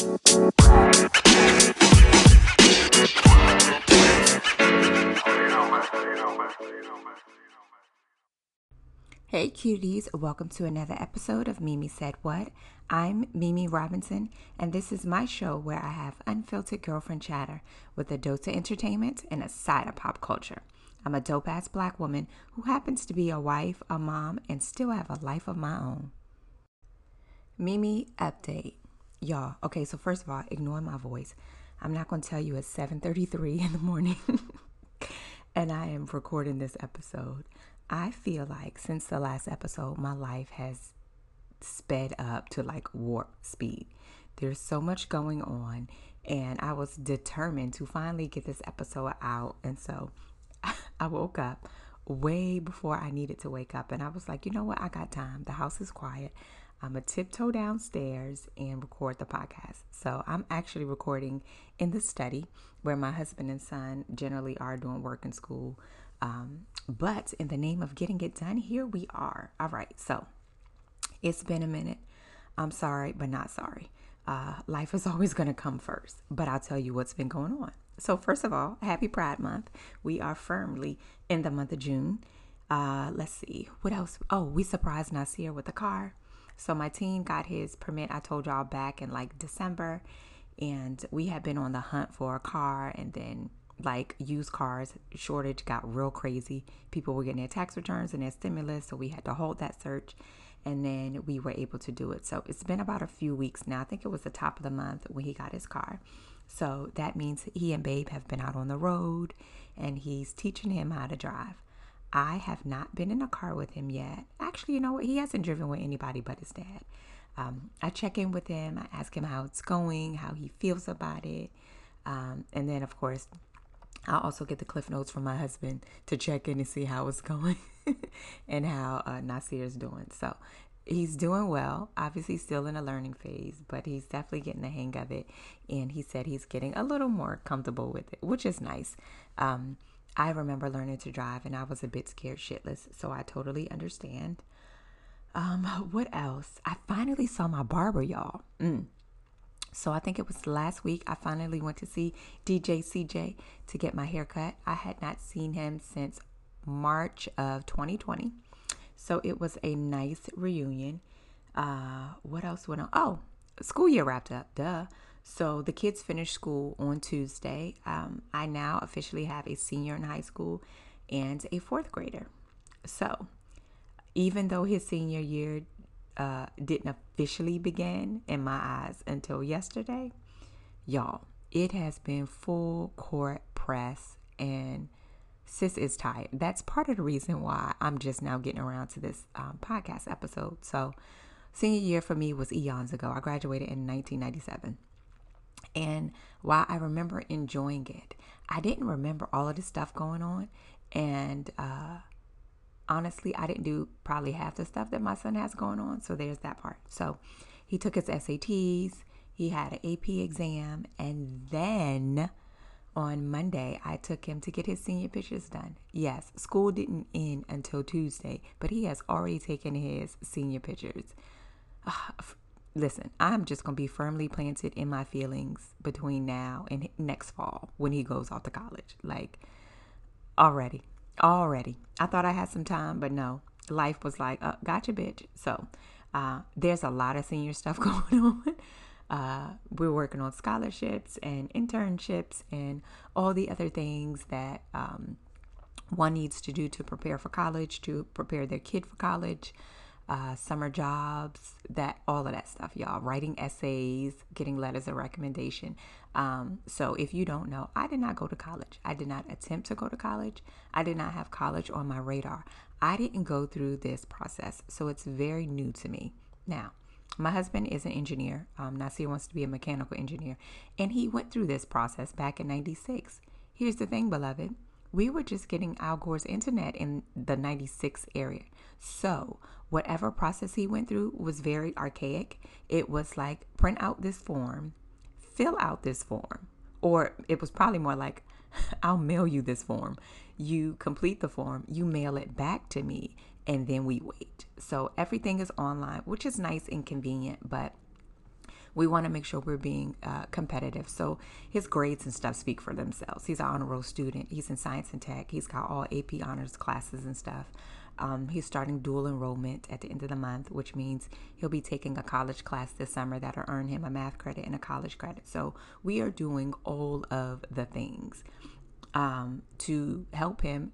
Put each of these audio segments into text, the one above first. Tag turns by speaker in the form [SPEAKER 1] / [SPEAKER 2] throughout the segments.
[SPEAKER 1] Hey cuties, welcome to another episode of Mimi Said What. I'm Mimi Robinson, and this is my show where I have unfiltered girlfriend chatter with a dose of entertainment and a side of pop culture. I'm a dope ass black woman who happens to be a wife, a mom, and still have a life of my own. Mimi update. Y'all, okay, so first of all, ignore my voice. I'm not going to tell you it's 7:33 in the morning and I am recording this episode. I feel like since the last episode, my life has sped up to like warp speed. There's so much going on, and I was determined to finally get this episode out. And so I woke up way before I needed to wake up, and I was like, you know what? I got time. The house is quiet. I'm a tiptoe downstairs and record the podcast. So I'm actually recording in the study where my husband and son generally are doing work in school. Um, but in the name of getting it done, here we are. All right. So it's been a minute. I'm sorry, but not sorry. Uh, life is always going to come first, but I'll tell you what's been going on. So, first of all, happy Pride Month. We are firmly in the month of June. Uh, let's see, what else? Oh, we surprised Nasir with a car. So, my team got his permit, I told y'all back in like December, and we had been on the hunt for a car, and then like used cars shortage got real crazy. People were getting their tax returns and their stimulus, so we had to hold that search and then we were able to do it. So it's been about a few weeks now. I think it was the top of the month when he got his car. So that means he and Babe have been out on the road and he's teaching him how to drive. I have not been in a car with him yet. Actually, you know what? He hasn't driven with anybody but his dad. Um, I check in with him, I ask him how it's going, how he feels about it. Um, and then, of course, I'll also get the cliff notes from my husband to check in and see how it's going and how uh, Nasir is doing. So he's doing well. Obviously, still in a learning phase, but he's definitely getting the hang of it. And he said he's getting a little more comfortable with it, which is nice. Um, I remember learning to drive and I was a bit scared shitless, so I totally understand. Um, what else? I finally saw my barber, y'all. Mm. So I think it was last week I finally went to see DJ CJ to get my hair cut. I had not seen him since March of 2020. So it was a nice reunion. Uh, what else went on? Oh, school year wrapped up. Duh. So the kids finished school on Tuesday. Um, I now officially have a senior in high school and a fourth grader. So even though his senior year uh, didn't officially begin in my eyes until yesterday, y'all, it has been full court press and sis is tired. That's part of the reason why I'm just now getting around to this um, podcast episode. So, senior year for me was eons ago. I graduated in 1997. And while I remember enjoying it, I didn't remember all of the stuff going on. And uh, honestly, I didn't do probably half the stuff that my son has going on. So there's that part. So he took his SATs, he had an AP exam, and then on Monday, I took him to get his senior pictures done. Yes, school didn't end until Tuesday, but he has already taken his senior pictures. Listen, I'm just going to be firmly planted in my feelings between now and next fall when he goes off to college. Like, already already. I thought I had some time, but no. Life was like, uh, gotcha, bitch. So uh, there's a lot of senior stuff going on. Uh, we're working on scholarships and internships and all the other things that um, one needs to do to prepare for college, to prepare their kid for college uh, summer jobs, that all of that stuff, y'all. Writing essays, getting letters of recommendation. Um, so if you don't know, I did not go to college. I did not attempt to go to college. I did not have college on my radar. I didn't go through this process, so it's very new to me. Now, my husband is an engineer. Um, Nasir wants to be a mechanical engineer, and he went through this process back in '96. Here's the thing, beloved we were just getting Al Gore's internet in the 96 area. So, whatever process he went through was very archaic. It was like print out this form, fill out this form, or it was probably more like I'll mail you this form. You complete the form, you mail it back to me, and then we wait. So, everything is online, which is nice and convenient, but we want to make sure we're being uh, competitive. So his grades and stuff speak for themselves. He's an honor roll student. He's in science and tech. He's got all AP honors classes and stuff. Um, he's starting dual enrollment at the end of the month, which means he'll be taking a college class this summer that'll earn him a math credit and a college credit. So we are doing all of the things um, to help him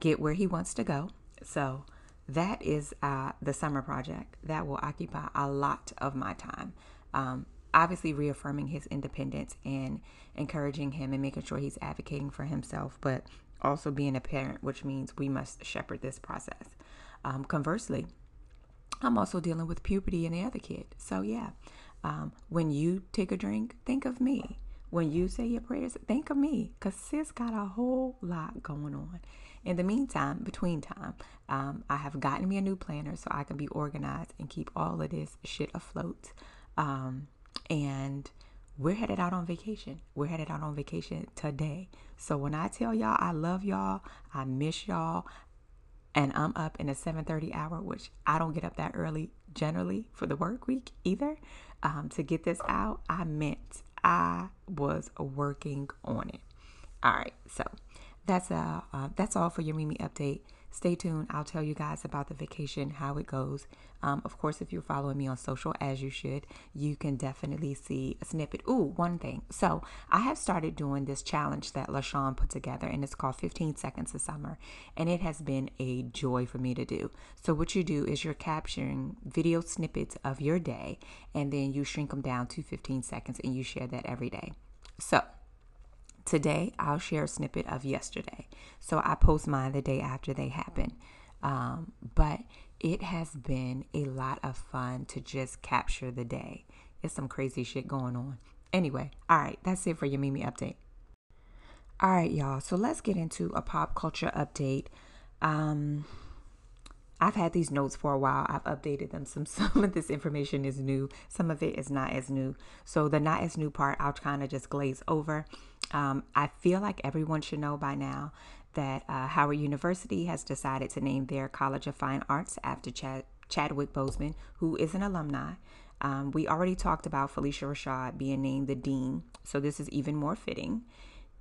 [SPEAKER 1] get where he wants to go. So that is uh, the summer project that will occupy a lot of my time. Um, obviously, reaffirming his independence and encouraging him and making sure he's advocating for himself, but also being a parent, which means we must shepherd this process. Um, conversely, I'm also dealing with puberty in the other kid. So, yeah, um, when you take a drink, think of me. When you say your prayers, think of me because sis got a whole lot going on. In the meantime, between time, um, I have gotten me a new planner so I can be organized and keep all of this shit afloat. Um, and we're headed out on vacation. We're headed out on vacation today. So when I tell y'all I love y'all, I miss y'all, and I'm up in a 7:30 hour, which I don't get up that early generally for the work week either. Um, to get this out, I meant I was working on it. All right, so that's uh, uh that's all for your Mimi update stay tuned. I'll tell you guys about the vacation, how it goes. Um, of course, if you're following me on social, as you should, you can definitely see a snippet. Ooh, one thing. So I have started doing this challenge that LaShawn put together, and it's called 15 Seconds of Summer, and it has been a joy for me to do. So what you do is you're capturing video snippets of your day, and then you shrink them down to 15 seconds, and you share that every day. So Today, I'll share a snippet of yesterday. So I post mine the day after they happen. Um, but it has been a lot of fun to just capture the day. It's some crazy shit going on. Anyway, all right, that's it for your Mimi update. All right, y'all. So let's get into a pop culture update. Um, I've had these notes for a while. I've updated them. Some some of this information is new. Some of it is not as new. So the not as new part, I'll kind of just glaze over. Um, I feel like everyone should know by now that uh, Howard University has decided to name their College of Fine Arts after Chad- Chadwick Boseman, who is an alumni. Um, we already talked about Phylicia Rashad being named the dean, so this is even more fitting.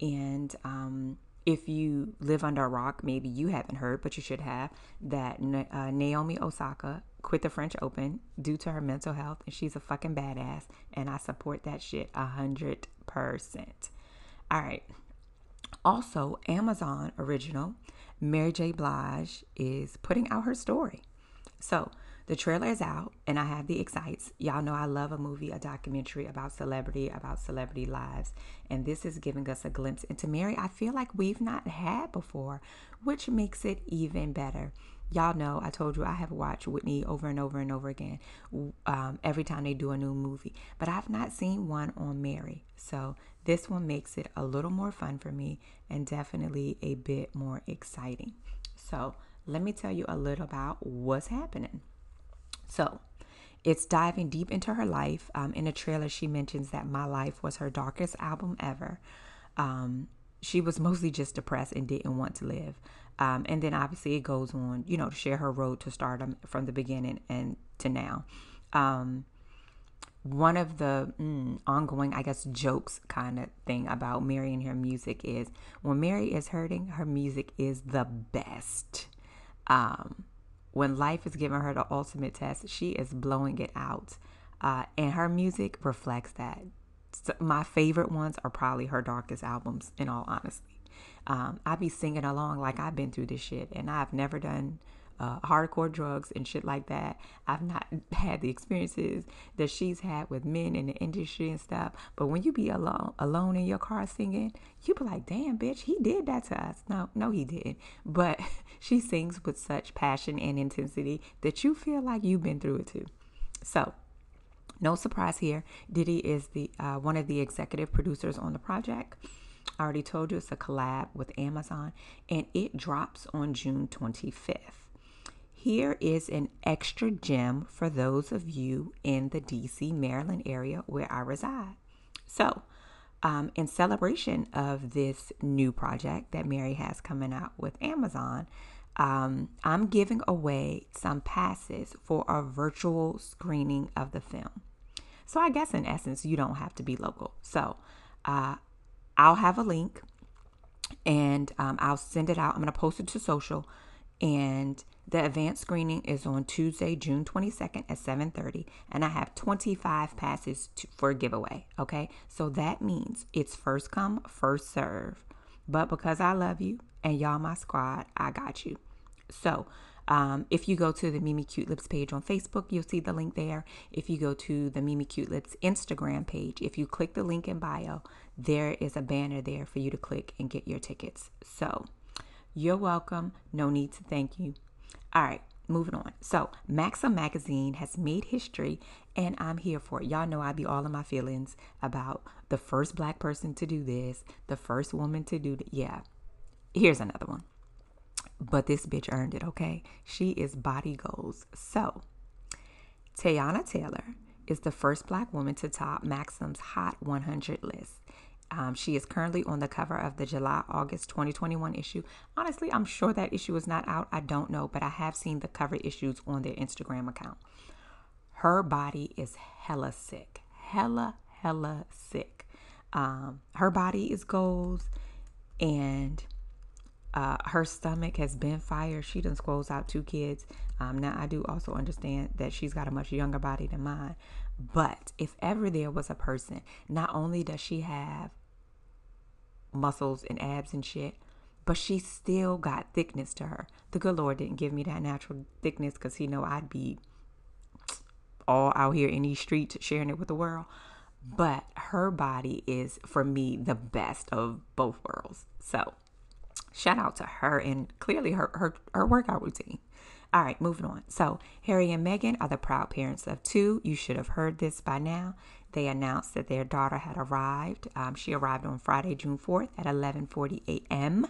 [SPEAKER 1] And um, if you live under a rock, maybe you haven't heard, but you should have, that uh, Naomi Osaka quit the French Open due to her mental health, and she's a fucking badass, and I support that shit a hundred percent. All right. Also, Amazon original Mary J. Blige is putting out her story. So the trailer is out, and I have the excites. Y'all know I love a movie, a documentary about celebrity, about celebrity lives, and this is giving us a glimpse into Mary. I feel like we've not had before, which makes it even better. Y'all know I told you I have watched Whitney over and over and over again um, every time they do a new movie, but I've not seen one on Mary. So this one makes it a little more fun for me and definitely a bit more exciting. So let me tell you a little about what's happening. So it's diving deep into her life. Um, in a trailer, she mentions that My Life was her darkest album ever. Um, she was mostly just depressed and didn't want to live. Um, and then obviously it goes on, you know, to share her road to stardom from the beginning and to now. Um, one of the mm, ongoing, I guess, jokes kind of thing about Mary and her music is when Mary is hurting, her music is the best. Um, when life is giving her the ultimate test, she is blowing it out. Uh, and her music reflects that. My favorite ones are probably her darkest albums, in all honesty. Um, I be singing along like I've been through this shit, and I've never done uh, hardcore drugs and shit like that. I've not had the experiences that she's had with men in the industry and stuff. But when you be alone, alone in your car singing, you be like, "Damn, bitch, he did that to us." No, no, he didn't. But she sings with such passion and intensity that you feel like you've been through it too. So. No surprise here. Diddy is the uh, one of the executive producers on the project. I already told you it's a collab with Amazon, and it drops on June 25th. Here is an extra gem for those of you in the DC, Maryland area where I reside. So, um, in celebration of this new project that Mary has coming out with Amazon, um, I'm giving away some passes for a virtual screening of the film. So I guess in essence, you don't have to be local. So uh, I'll have a link and um, I'll send it out. I'm going to post it to social. And the advanced screening is on Tuesday, June 22nd at 7:30, and I have 25 passes to, for a giveaway. Okay, so that means it's first come, first serve. But because I love you and y'all my squad, I got you. So um, if you go to the Mimi Cute Lips page on Facebook, you'll see the link there. If you go to the Mimi Cute Lips Instagram page, if you click the link in bio, there is a banner there for you to click and get your tickets. So you're welcome. No need to thank you. All right, moving on. So, Maxim Magazine has made history, and I'm here for it. Y'all know I be all in my feelings about the first black person to do this, the first woman to do that. Yeah, here's another one. But this bitch earned it, okay? She is body goals. So, Teyana Taylor is the first black woman to top Maxim's Hot 100 list. Um, she is currently on the cover of the July August 2021 issue. Honestly, I'm sure that issue is not out. I don't know, but I have seen the cover issues on their Instagram account. Her body is hella sick. Hella, hella sick. Um, her body is goals and uh, her stomach has been fired. She done squoze out two kids. Um, now, I do also understand that she's got a much younger body than mine. But if ever there was a person, not only does she have muscles and abs and shit, but she still got thickness to her. The good Lord didn't give me that natural thickness because He know I'd be all out here in these streets sharing it with the world. But her body is, for me, the best of both worlds. So shout out to her and clearly her, her, her workout routine. All right, moving on. So, Harry and Meghan are the proud parents of two. You should have heard this by now. They announced that their daughter had arrived. Um, she arrived on Friday, June 4th at 11:40 a.m.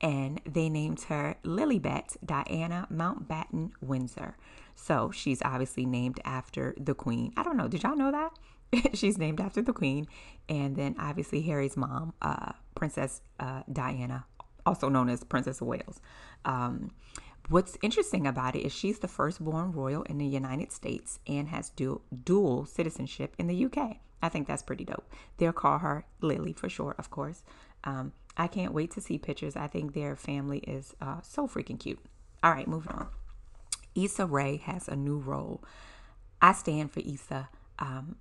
[SPEAKER 1] And they named her Lilibet Diana Mountbatten Windsor. So she's obviously named after the Queen. I don't know. Did y'all know that? she's named after the Queen. And then obviously Harry's mom, uh, Princess uh, Diana, also known as Princess of Wales. Um, What's interesting about it is she's the firstborn royal in the United States and has dual, dual citizenship in the UK. I think that's pretty dope. They'll call her Lily for short, of course. Um, I can't wait to see pictures. I think their family is uh, so freaking cute. All right, moving on. Issa Rae has a new role. I stand for Issa. Um,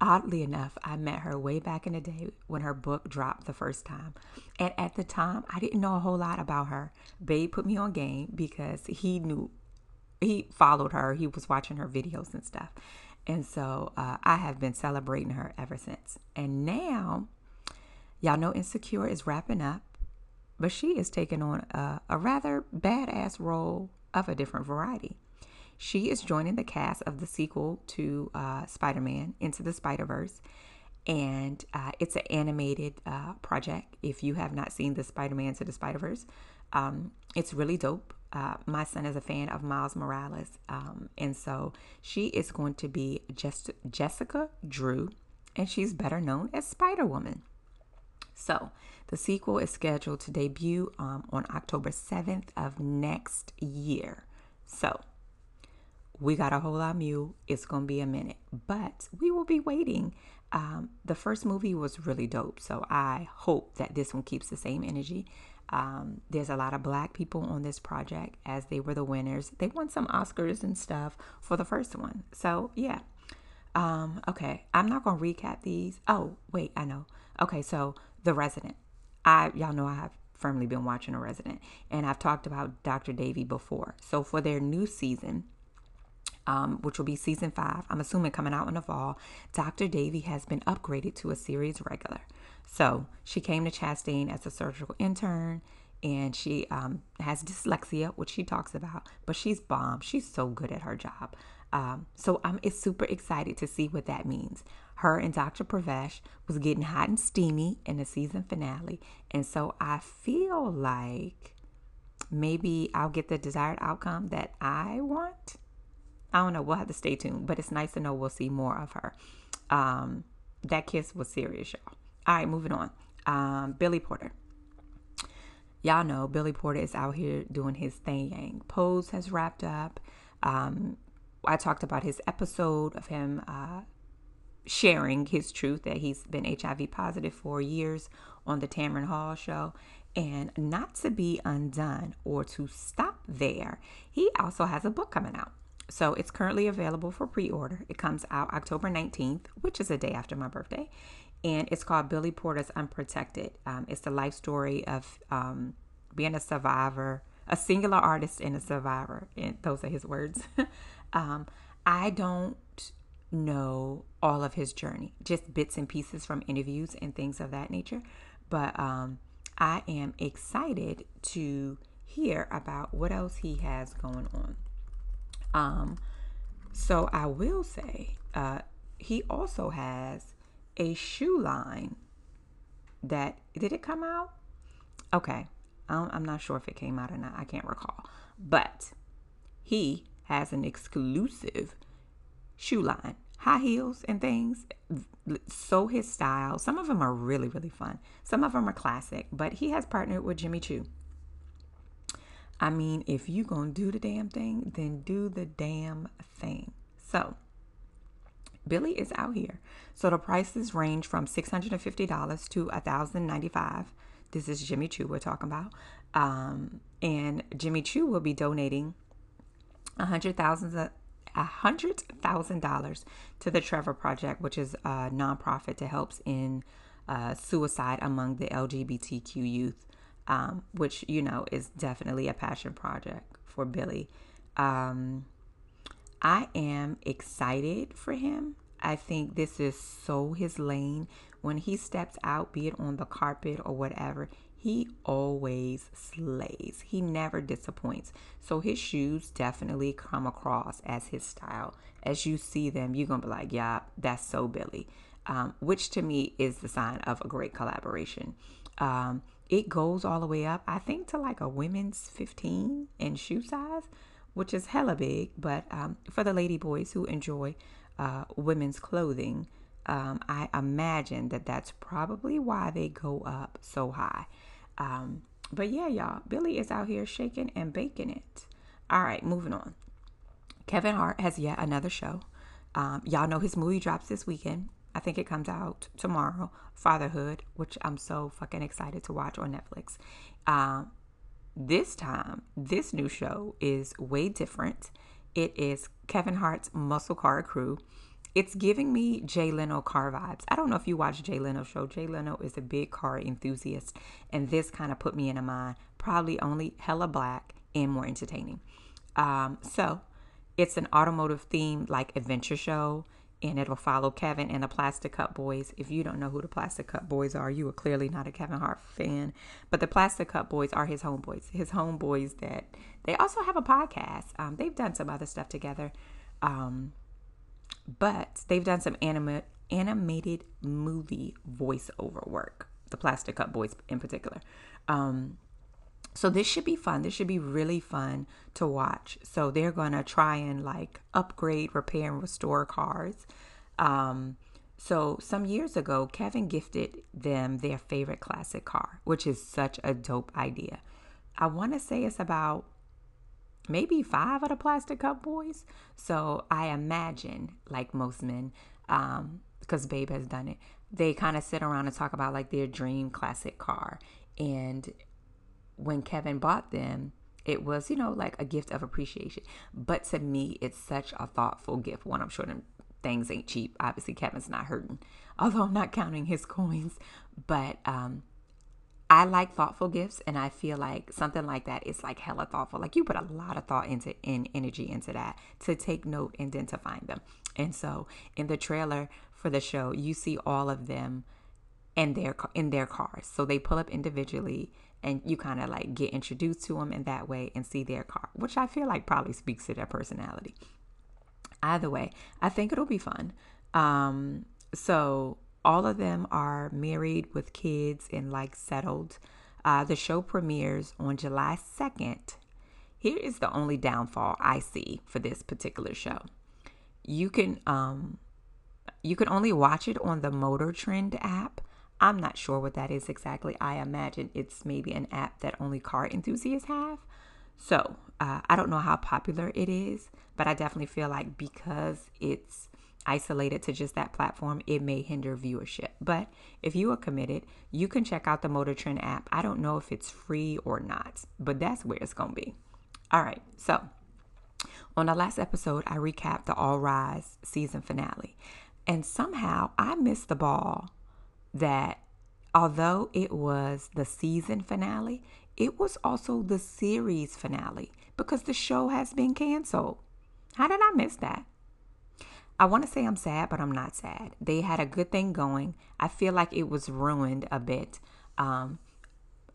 [SPEAKER 1] oddly enough, I met her way back in the day when her book dropped the first time. And at the time, I didn't know a whole lot about her. Babe put me on game because he knew, he followed her, he was watching her videos and stuff. And so uh, I have been celebrating her ever since. And now, y'all know Insecure is wrapping up, but she is taking on a, a rather badass role of a different variety. She is joining the cast of the sequel to uh, Spider Man Into the Spider Verse. And uh, it's an animated uh, project. If you have not seen the Spider Man to the Spider Verse, um, it's really dope. Uh, my son is a fan of Miles Morales. Um, and so she is going to be Jess- Jessica Drew, and she's better known as Spider Woman. So the sequel is scheduled to debut um, on October 7th of next year. So we got a whole lot of It's going to be a minute, but we will be waiting. Um, the first movie was really dope, so I hope that this one keeps the same energy. Um, there's a lot of black people on this project as they were the winners. They won some Oscars and stuff for the first one. So, yeah. Um, okay, I'm not going to recap these. Oh, wait, I know. Okay, so The Resident. I y'all know I have firmly been watching The Resident and I've talked about Dr. Devi before. So for their new season, um, which will be season five. I'm assuming coming out in the fall. Dr. Devi has been upgraded to a series regular. So she came to Chastain as a surgical intern and she um, has dyslexia, which she talks about, but she's bomb. She's so good at her job. Um, so I'm super excited to see what that means. Her and Dr. Pravesh was getting hot and steamy in the season finale. And so I feel like maybe I'll get the desired outcome that I want. I don't know. We'll have to stay tuned, but it's nice to know we'll see more of her. Um, that kiss was serious, y'all. All right, moving on. Um, Billy Porter. Y'all know Billy Porter is out here doing his thing. Pose has wrapped up. Um, I talked about his episode of him uh, sharing his truth that he's been HIV positive for years on the Tamron Hall show. And not to be undone or to stop there, he also has a book coming out. So it's currently available for pre order. It comes out October 19th, which is a day after my birthday. And it's called Billy Porter's Unprotected. Um, it's the life story of um, being a survivor, a singular artist and a survivor. And those are his words. um, I don't know all of his journey, just bits and pieces from interviews and things of that nature. But um, I am excited to hear about what else he has going on. Um, so I will say, uh, he also has a shoe line that did it come out? Okay, I'm not sure if it came out or not. I can't recall, but he has an exclusive shoe line, high heels and things. So his style. Some of them are really really fun. Some of them are classic, but he has partnered with Jimmy Choo. I mean, if you gonna do the damn thing, then do the damn thing. So Billy is out here. So the prices range from $650 to $1,095. This is Jimmy Choo we're talking about. Um, and Jimmy Choo will be donating $100,000 $100,000 to the Trevor Project, which is a nonprofit that helps in uh, suicide among the LGBTQ youth um, which you know is definitely a passion project for Billy. Um, I am excited for him. I think this is so his lane. When he steps out, be it on the carpet or whatever, he always slays. He never disappoints. So his shoes definitely come across as his style. As you see them, you're going to be like, yeah, that's so Billy. Um, which to me is the sign of a great collaboration. Um, it goes all the way up, I think, to like a women's 15 in shoe size, which is hella big. But um, for the lady boys who enjoy uh, women's clothing, um, I imagine that that's probably why they go up so high. Um, but yeah, y'all, Billy is out here shaking and baking it. All right, moving on. Kevin Hart has yet another show. Um, y'all know his movie drops this weekend. I think it comes out tomorrow. Fatherhood, which I'm so fucking excited to watch on Netflix. Um, this time, this new show is way different. It is Kevin Hart's Muscle Car Crew. It's giving me Jay Leno car vibes. I don't know if you watch Jay Leno show. Jay Leno is a big car enthusiast, and this kind of put me in a mind. Probably only hella black and more entertaining. Um, so it's an automotive themed like adventure show and it'll follow Kevin and the Plastic Cup Boys. If you don't know who the Plastic Cup Boys are, you are clearly not a Kevin Hart fan. But the Plastic Cup Boys are his homeboys. His homeboys that they also have a podcast. Um, they've done some other stuff together, um, but they've done some anima- animated movie voiceover work. The Plastic Cup Boys in particular. Um, so this should be fun. This should be really fun to watch. So they're going to try and like upgrade, repair, and restore cars. Um, so some years ago, Kevin gifted them their favorite classic car, which is such a dope idea. I want to say it's about maybe five of the plastic cup boys. So I imagine, like most men, um, because Babe has done it, they kind of sit around and talk about like their dream classic car. And when Kevin bought them, it was, you know, like a gift of appreciation. But to me, it's such a thoughtful gift. One, I'm sure them things ain't cheap. Obviously, Kevin's not hurting, although I'm not counting his coins. But um, I like thoughtful gifts, and I feel like something like that is like hella thoughtful. Like you put a lot of thought into in energy into that to take note and then to find them. And so in the trailer for the show, you see all of them in their in their cars. So they pull up individually and you kind of like get introduced to them in that way and see their car, which I feel like probably speaks to their personality. Either way, I think it'll be fun. Um, so all of them are married with kids and like settled. Uh, the show premieres on July 2nd. Here is the only downfall I see for this particular show. You can um you can only watch it on the Motor Trend app I'm not sure what that is exactly. I imagine it's maybe an app that only car enthusiasts have. So uh, I don't know how popular it is, but I definitely feel like because it's isolated to just that platform, it may hinder viewership. But if you are committed, you can check out the Motor Trend app. I don't know if it's free or not, but that's where it's going to be. All right. So, on the last episode, I recapped the All Rise season finale. And somehow I missed the ball that although it was the season finale, it was also the series finale because the show has been canceled. How did I miss that? I want to say I'm sad, but I'm not sad. They had a good thing going. I feel like it was ruined a bit. Um,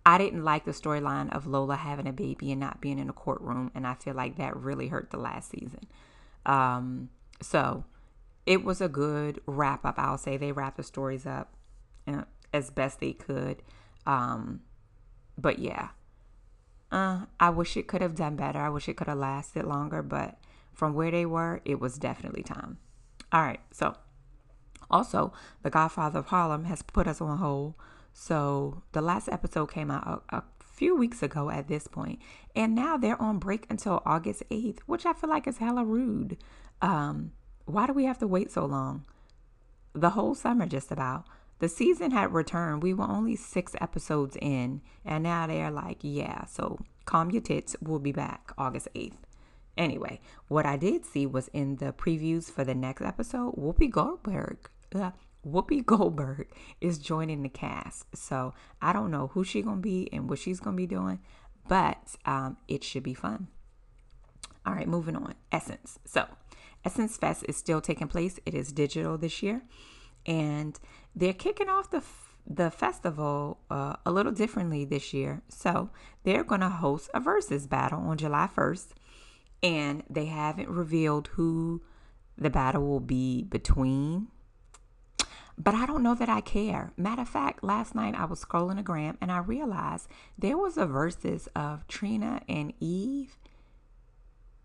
[SPEAKER 1] I didn't like the storyline of Lola having a baby and not being in a courtroom, and I feel like that really hurt the last season. Um, so it was a good wrap up. I'll say they wrapped the stories up as best they could. Um, but yeah, uh, I wish it could have done better. I wish it could have lasted longer, but from where they were, it was definitely time. All right, so also, The Godfather of Harlem has put us on hold. So the last episode came out a, a few weeks ago at this point, and now they're on break until August 8th, which I feel like is hella rude. Um, why do we have to wait so long? The whole summer, just about. The season had returned. We were only six episodes in, and now they're like, yeah, so calm your tits. We'll be back August 8th. Anyway, what I did see was in the previews for the next episode, Whoopi Goldberg. Uh, Whoopi Goldberg is joining the cast. So I don't know who she's gonna be and what she's gonna be doing, but um, it should be fun. All right, moving on. Essence. So Essence Fest is still taking place. It is digital this year and they're kicking off the the festival uh, a little differently this year. So they're going to host a versus battle on July 1st, and they haven't revealed who the battle will be between. But I don't know that I care. Matter of fact, last night I was scrolling a gram and I realized there was a versus of Trina and Eve,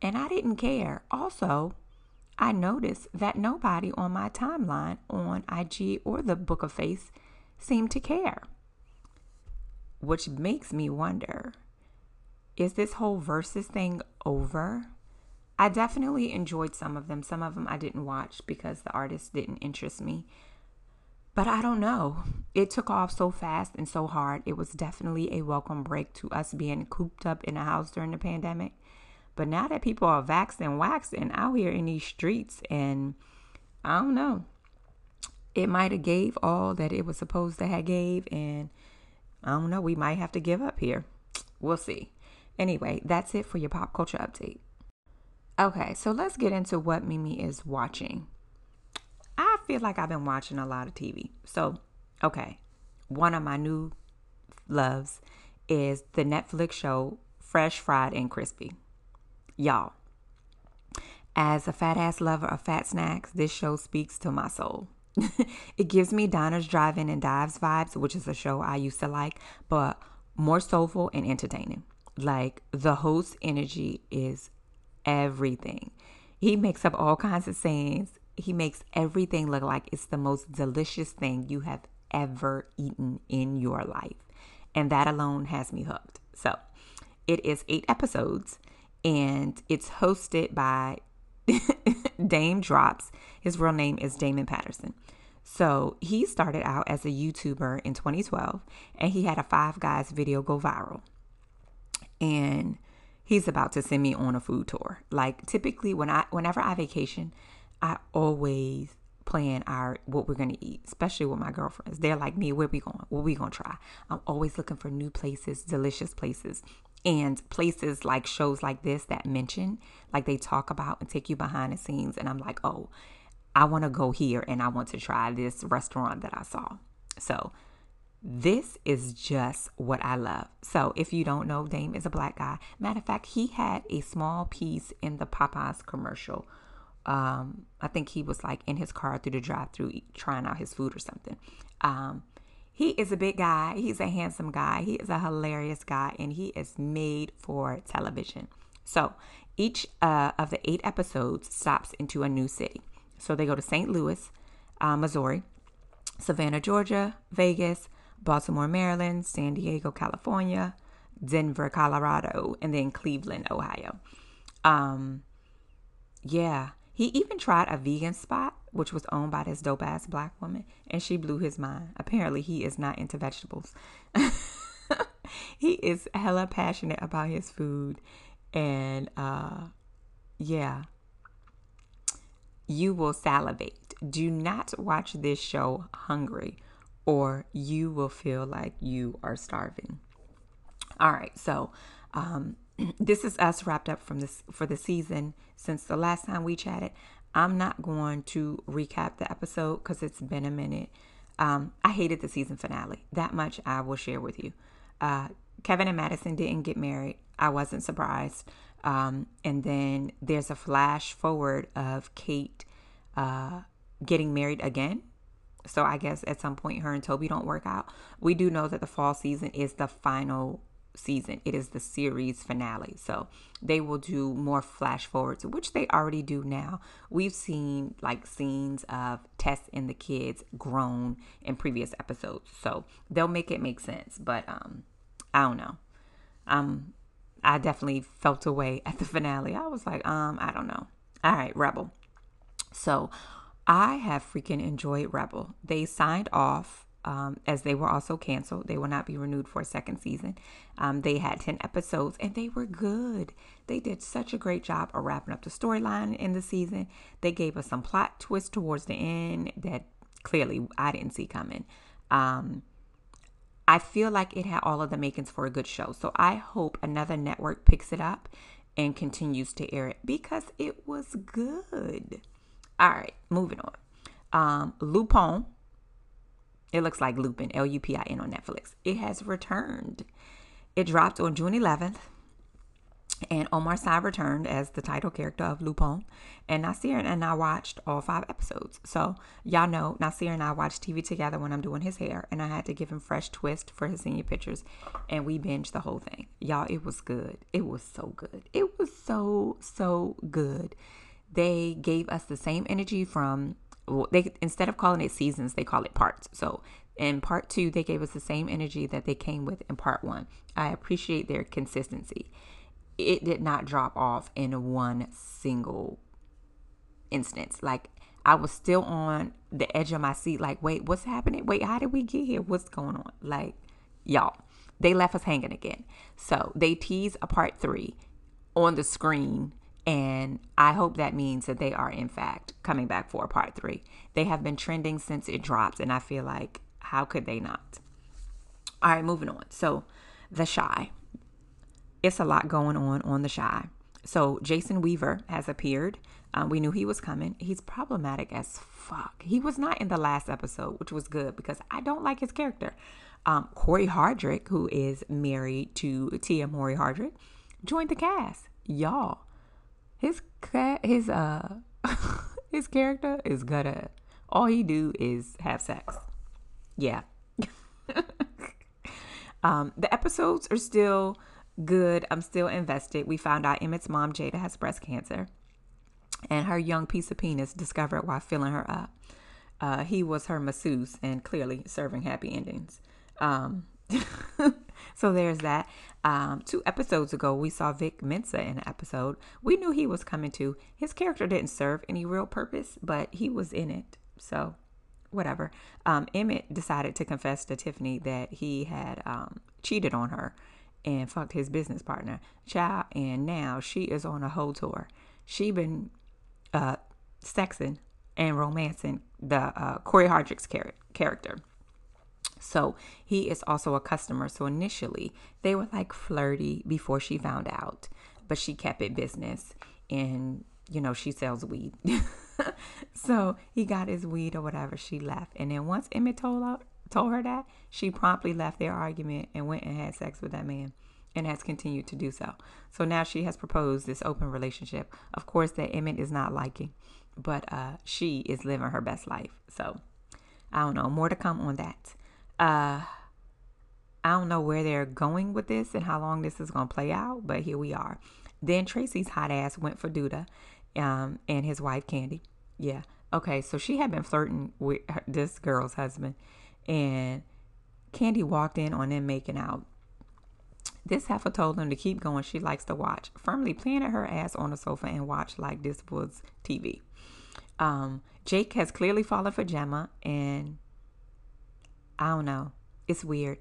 [SPEAKER 1] and I didn't care. Also, I noticed that nobody on my timeline on IG or the Book of Face seemed to care. Which makes me wonder is this whole versus thing over? I definitely enjoyed some of them. Some of them I didn't watch because the artists didn't interest me. But I don't know. It took off so fast and so hard. It was definitely a welcome break to us being cooped up in a house during the pandemic. But now that people are vaxxed and waxed and out here in these streets, and I don't know, it might have gave all that it was supposed to have gave, and I don't know, we might have to give up here. We'll see. Anyway, that's it for your pop culture update. Okay, so let's get into what Mimi is watching. I feel like I've been watching a lot of TV. So, okay, one of my new loves is the Netflix show Fresh, Fried, and Crispy. Y'all, as a fat ass lover of fat snacks, this show speaks to my soul. it gives me Diners, Drive-In, and Dives vibes, which is a show I used to like, but more soulful and entertaining. Like the host energy is everything. He makes up all kinds of sayings. He makes everything look like it's the most delicious thing you have ever eaten in your life. And that alone has me hooked. So it is eight episodes and it's hosted by Daym Drops. His real name is Damon Patterson. So he started out as a YouTuber in 2012 and he had a Five Guys video go viral. And he's about to send me on a food tour. Like typically when I whenever I vacation, I always plan our what we're gonna eat, especially with my girlfriends. They're like me, where we going? What we gonna try? I'm always looking for new places, delicious places and places like shows like this that mention like they talk about and take you behind the scenes and i'm like oh i want to go here and i want to try this restaurant that i saw so this is just what I love. So, if you don't know, Daym is a black guy. Matter of fact, he had a small piece in the Popeyes commercial. Um, I think he was like in his car through the drive through trying out his food or something. Um, he is a big guy. He's a handsome guy. He is a hilarious guy, and he is made for television. So each uh, of the eight episodes stops into a new city. So they go to St. Louis, uh, Missouri, Savannah, Georgia, Vegas, Baltimore, Maryland, San Diego, California, Denver, Colorado, and then Cleveland, Ohio. Um, yeah, he even tried a vegan spot which was owned by this dope ass black woman, and she blew his mind. Apparently, he is not into vegetables. he is hella passionate about his food, and uh, yeah, you will salivate. Do not watch this show hungry, or you will feel like you are starving. All right, so um, this is us wrapped up from this for the season since the last time we chatted. I'm not going to recap the episode because it's been a minute. Um, I hated the season finale. That much I will share with you. Uh, Kevin and Madison didn't get married. I wasn't surprised. Um, and then there's a flash forward of Kate uh, getting married again. So I guess at some point her and Toby don't work out. We do know that the fall season is the final season. It is the series finale. So they will do more flash forwards, which they already do now. We've seen like scenes of Tess and the kids grown in previous episodes. So they'll make it make sense. But um I don't know. Um I definitely felt away at the finale. I was like, um, I don't know. All right, Rebel. So I have freaking enjoyed Rebel. They signed off um, as they were also canceled. They will not be renewed for a second season. Um, they had 10 episodes and they were good. They did such a great job of wrapping up the storyline in the season. They gave us some plot twists towards the end that clearly I didn't see coming. Um, I feel like it had all of the makings for a good show. So I hope another network picks it up and continues to air it because it was good. All right, moving on. Um, Lupin it looks like Lupin, L U P I N on Netflix. It has returned. It dropped on June 11th. And Omar Sy returned as the title character of Lupin. And Nasir and I watched all five episodes. So, y'all know Nasir and I watch TV together when I'm doing his hair. And I had to give him fresh twist for his senior pictures. And we binged the whole thing. Y'all, it was good. It was so good. It was so, so good. They gave us the same energy from they instead of calling it seasons, they call it parts. So in part two, they gave us the same energy that they came with in part one. I appreciate their consistency. It did not drop off in one single instance. Like I was still on the edge of my seat, like, wait, what's happening? Wait, how did we get here? What's going on? Like, y'all, they left us hanging again. So they tease a part three on the screen and I hope that means that they are, in fact, coming back for part three. They have been trending since it dropped, and I feel like, how could they not? All right, moving on. So, The Chi. It's a lot going on on The Chi. So, Jason Weaver has appeared. Um, we knew he was coming. He's problematic as fuck. He was not in the last episode, which was good because I don't like his character. Um, Corey Hardrict, who is married to Tia Mowry Hardrict, joined the cast. Y'all, his cat, his uh, his character is gonna. All he do is have sex. Yeah. um, the episodes are still good. I'm still invested. We found out Emmett's mom, Jada, has breast cancer, and her young piece of penis discovered while filling her up. Uh, he was her masseuse and clearly serving happy endings. Um, so there's that. Um, two episodes ago, we saw Vic Mensa in an episode. We knew he was coming to. His character didn't serve any real purpose, but he was in it. So, whatever. Um, Emmett decided to confess to Tiffany that he had um, cheated on her and fucked his business partner, Child. And now she is on a whole tour. She been uh, sexing and romancing the uh, Corey Hardrict's char- character. So he is also a customer. So initially they were like flirty before she found out, but she kept it business and you know, she sells weed. so he got his weed or whatever. She left. And then once Emmett told her, told her that, she promptly left their argument and went and had sex with that man and has continued to do so. So now she has proposed this open relationship. Of course, that Emmett is not liking, but uh, she is living her best life. So I don't know. More to come on that. Uh, I don't know where they're going with this and how long this is going to play out, but here we are. Then Tracy's hot ass went for Duda um, and his wife, Candy. Yeah. Okay, so she had been flirting with her, this girl's husband, and Candy walked in on them making out. This heifer told them to keep going. She likes to watch, firmly planted her ass on the sofa and watch like this was TV. Um, Jake has clearly fallen for Gemma, and I don't know. It's weird.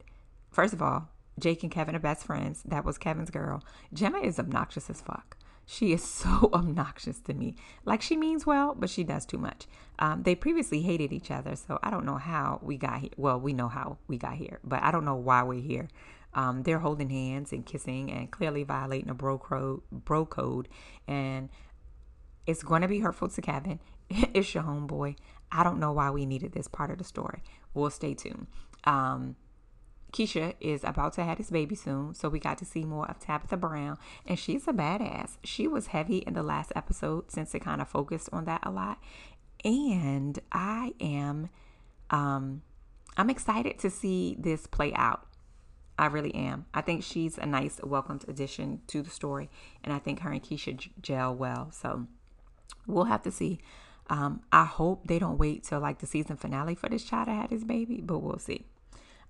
[SPEAKER 1] First of all, Jake and Kevin are best friends. That was Kevin's girl. Jemma is obnoxious as fuck. She is so obnoxious to me. Like she means well, but she does too much. Um, they previously hated each other, so I don't know how we got here. Well, we know how we got here, but I don't know why we're here. Um, they're holding hands and kissing and clearly violating a bro code, bro code, and it's going to be hurtful to Kevin. it's your homeboy. I don't know why we needed this part of the story. We'll stay tuned. Um, Keisha is about to have his baby soon, so we got to see more of Tabitha Brown, and she's a badass. She was heavy in the last episode since it kind of focused on that a lot, and I am, um, I'm excited to see this play out. I really am. I think she's a nice, welcomed addition to the story, and I think her and Keisha gel well. So we'll have to see. Um, I hope they don't wait till like the season finale for this child to have his baby, but we'll see.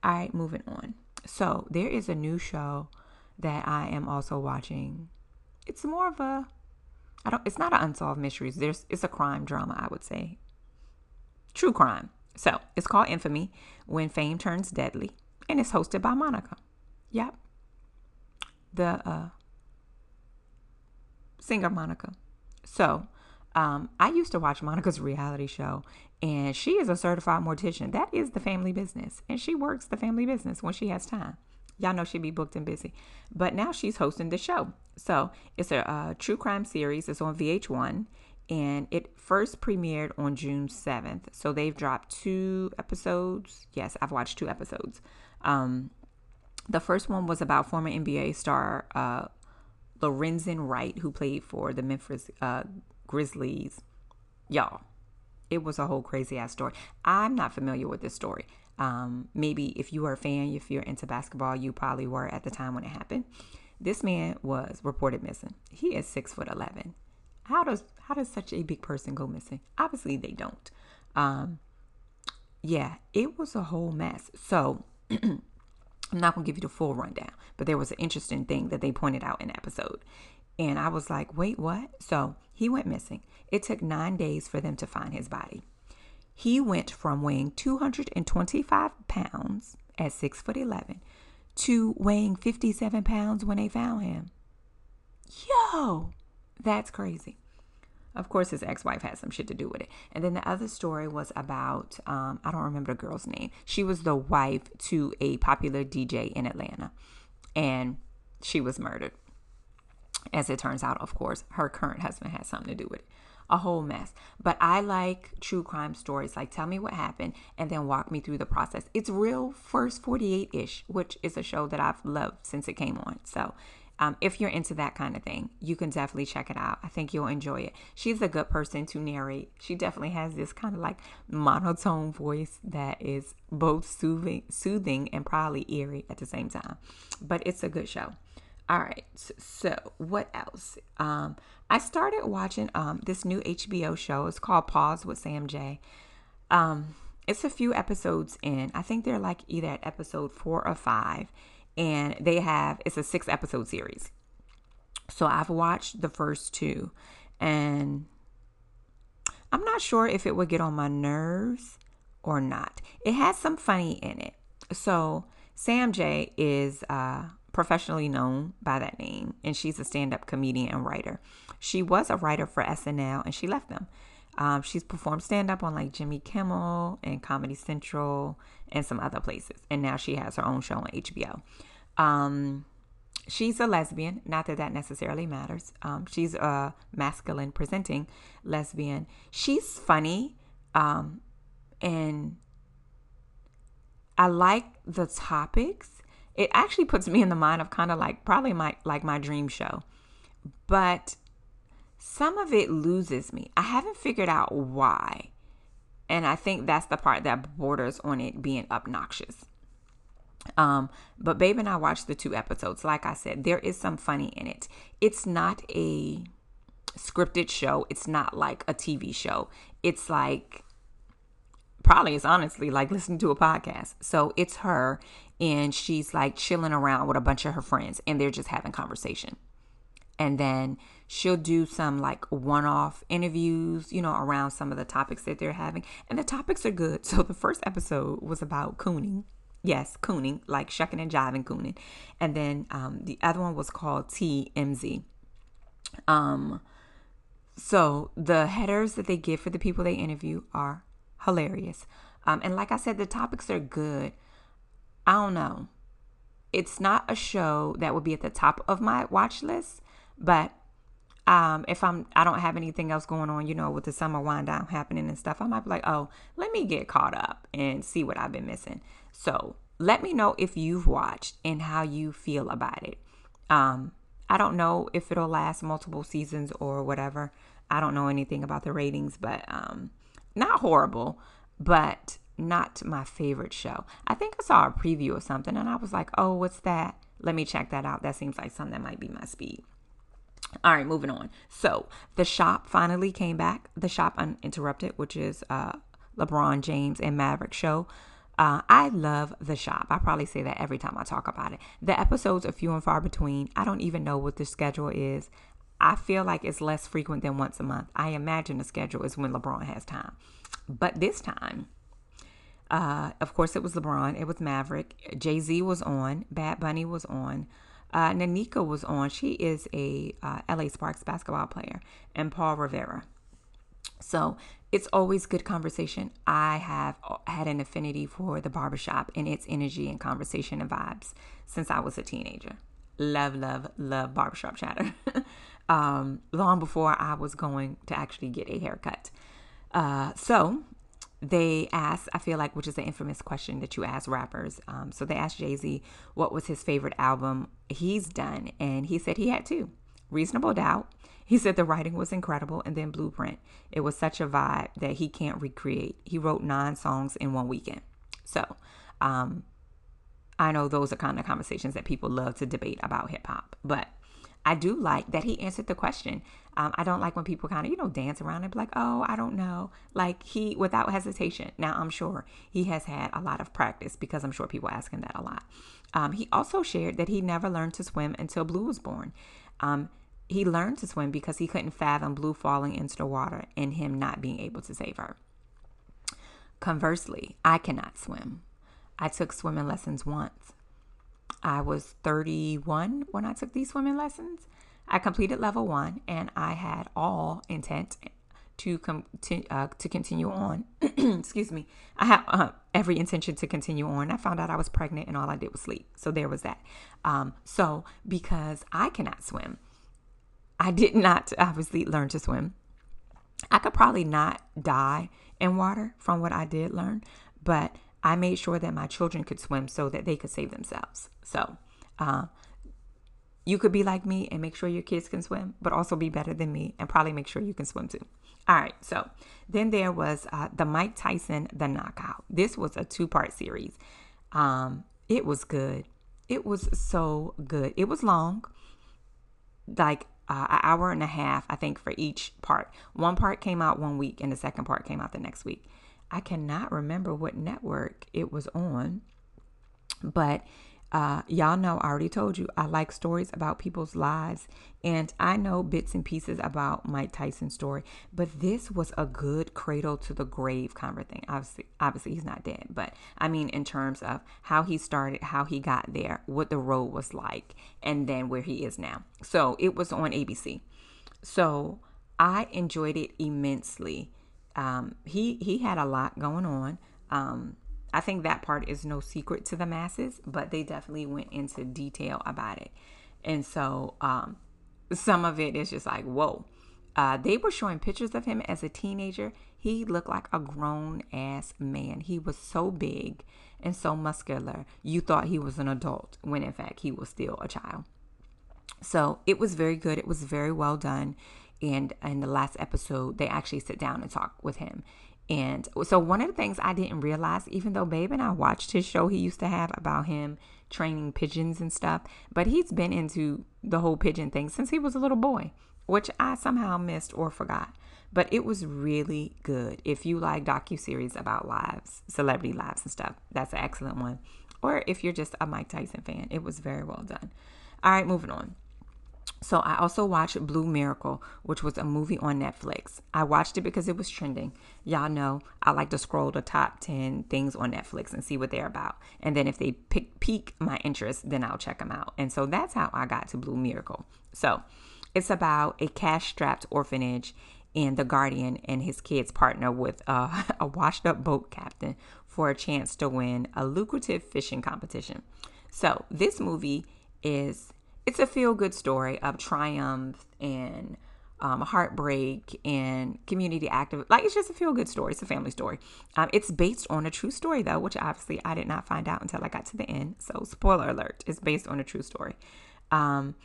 [SPEAKER 1] All right, moving on. So there is a new show that I am also watching. It's more of a I don't it's not an unsolved mysteries. There's it's a crime drama, I would say. True crime. So it's called Infamy When Fame Turns Deadly. And it's hosted by Monica. Yep. The uh singer Monica. So um, I used to watch Monica's reality show, and she is a certified mortician. That is the family business, and she works the family business when she has time. Y'all know she'd be booked and busy, but now she's hosting the show. So it's a, a true crime series. It's on VH1, and it first premiered on June 7th. So they've dropped two episodes. Yes, I've watched two episodes. Um, the first one was about former NBA star uh, Lorenzen Wright, who played for the Memphis uh, Grizzlies. Y'all, it was a whole crazy ass story. I'm not familiar with this story. Um, maybe if you are a fan, if you're into basketball, you probably were at the time when it happened. This man was reported missing. He is six foot eleven. How does how does such a big person go missing? Obviously they don't. Um, yeah, it was a whole mess. So I'm not gonna give you the full rundown, but there was an interesting thing that they pointed out in the episode. And I was like, wait, what? So he went missing. It took nine days for them to find his body. He went from weighing 225 pounds at six foot 11 to weighing 57 pounds when they found him. Yo, that's crazy. Of course, his ex wife had some shit to do with it. And then the other story was about, um, I don't remember the girl's name. She was the wife to a popular DJ in Atlanta, and she was murdered. As it turns out, of course, her current husband had something to do with it. A whole mess. But I like true crime stories. Like, tell me what happened and then walk me through the process. It's real first 48 ish, which is a show that I've loved since it came on. So, um, if you're into that kind of thing, you can definitely check it out. I think you'll enjoy it. She's a good person to narrate. She definitely has this kind of like monotone voice that is both soothing, soothing and probably eerie at the same time. But it's a good show. All right. So, what else? Um, I started watching um this new HBO show. It's called Pause with Sam Jay. Um, it's a few episodes in. I think they're like either at episode four or five, and they have it's a six episode series. So I've watched the first two, and I'm not sure if it would get on my nerves or not. It has some funny in it. So Sam Jay is uh professionally known by that name, and she's a stand up comedian and writer. She was a writer for SNL and she left them. Um, she's performed stand up on like Jimmy Kimmel and Comedy Central and some other places. And now she has her own show on HBO. Um, she's a lesbian. Not that that necessarily matters. Um, she's a masculine presenting lesbian. She's funny. Um, and I like the topics it actually puts me in the mind of kind of like probably my like my dream show. But some of it loses me. I haven't figured out why. And I think that's the part that borders on it being obnoxious. Um, but Babe and I watched the two episodes. Like I said, there is some funny in it. It's not a scripted show. It's not like a TV show. It's like probably is honestly like listening to a podcast. So it's her and she's like chilling around with a bunch of her friends and they're just having conversation. And then she'll do some like one off interviews, you know, around some of the topics that they're having. And the topics are good. So the first episode was about cooning. Yes, cooning, like shucking and jiving cooning. And then um, the other one was called TMZ. Um, so the headers that they give for the people they interview are hilarious. Um, and like I said, the topics are good. I don't know. It's not a show that would be at the top of my watch list, but um, if I'm I don't have anything else going on, you know, with the summer wind down happening and stuff, I might be like, oh, let me get caught up and see what I've been missing. So let me know if you've watched and how you feel about it. Um, I don't know if it'll last multiple seasons or whatever. I don't know anything about the ratings, but um, not horrible, but not my favorite show. I think I saw a preview of something and I was like, oh, what's that? Let me check that out. That seems like something that might be my speed. All right, moving on. So the shop finally came back. The shop uninterrupted, which is uh, LeBron James and Maverick show. Uh, I love the shop. I probably say that every time I talk about it. The episodes are few and far between. I don't even know what the schedule is. I feel like it's less frequent than once a month. I imagine the schedule is when LeBron has time. But this time, uh, of course, it was LeBron, it was Maverick, Jay Z was on, Bad Bunny was on, uh, Nneka was on. She is a uh, LA Sparks basketball player, and Paul Rivera. So it's always good conversation. I have had an affinity for the barbershop and its energy and conversation and vibes since I was a teenager. Love, love, love barbershop chatter. um, long before I was going to actually get a haircut. Uh, so they asked, I feel like, which is the infamous question that you ask rappers. Um, so they asked Jay Z what was his favorite album he's done, and he said he had two Reasonable Doubt. He said the writing was incredible, and then Blueprint. It was such a vibe that he can't recreate. He wrote nine songs in one weekend. So, um, I know those are kind of conversations that people love to debate about hip hop, but I do like that he answered the question. Um, I don't like when people kind of, you know, dance around and be like, oh, I don't know. Like he, without hesitation. Now, I'm sure he has had a lot of practice because I'm sure people ask him that a lot. Um, he also shared that he never learned to swim until Blue was born. Um, he learned to swim because he couldn't fathom Blue falling into the water and him not being able to save her. Conversely, I cannot swim. I took swimming lessons once. I was 31 when I took these swimming lessons. I completed level one and I had all intent to come to, uh, to continue on. Excuse me. I had uh, every intention to continue on. I found out I was pregnant and all I did was sleep. So there was that. Um, so because I cannot swim, I did not obviously learn to swim. I could probably not die in water from what I did learn, but I made sure that my children could swim so that they could save themselves. So, uh, you could be like me and make sure your kids can swim, but also be better than me and probably make sure you can swim too. All right, so then there was uh, the Mike Tyson The Knockout. This was a two part series. Um, it was good. It was so good. It was long, like uh, an hour and a half, I think, for each part. One part came out one week, and the second part came out the next week. I cannot remember what network it was on, but uh, y'all know I already told you I like stories about people's lives, and I know bits and pieces about Mike Tyson's story. But this was a good cradle to the grave kind of thing. Obviously, obviously he's not dead, but I mean in terms of how he started, how he got there, what the road was like, and then where he is now. So it was on ABC. So I enjoyed it immensely. Um, he he had a lot going on. Um, I think that part is no secret to the masses, but they definitely went into detail about it. And so um, some of it is just like, whoa. Uh, they were showing pictures of him as a teenager. He looked like a grown ass man. He was so big and so muscular. You thought he was an adult when in fact he was still a child. So it was very good. It was very well done. And in the last episode, they actually sit down and talk with him. And so, one of the things I didn't realize, even though Babe and I watched his show he used to have about him training pigeons and stuff, but he's been into the whole pigeon thing since he was a little boy, which I somehow missed or forgot. But it was really good. If you like docu series about lives, celebrity lives and stuff, that's an excellent one. Or if you're just a Mike Tyson fan, it was very well done. All right, moving on. So I also watched Blue Miracle, which was a movie on Netflix. I watched it because it was trending. Y'all know I like to scroll the top 10 things on Netflix and see what they're about. And then if they pick, pique my interest, then I'll check them out. And so that's how I got to Blue Miracle. So it's about a cash strapped orphanage and the guardian and his kids partner with a, a washed up boat captain for a chance to win a lucrative fishing competition. So this movie is it's a feel good story of triumph and um, heartbreak and community active. Like it's just a feel good story. It's a family story. Um, it's based on a true story though, which obviously I did not find out until I got to the end. So spoiler alert: it's based on a true story, um,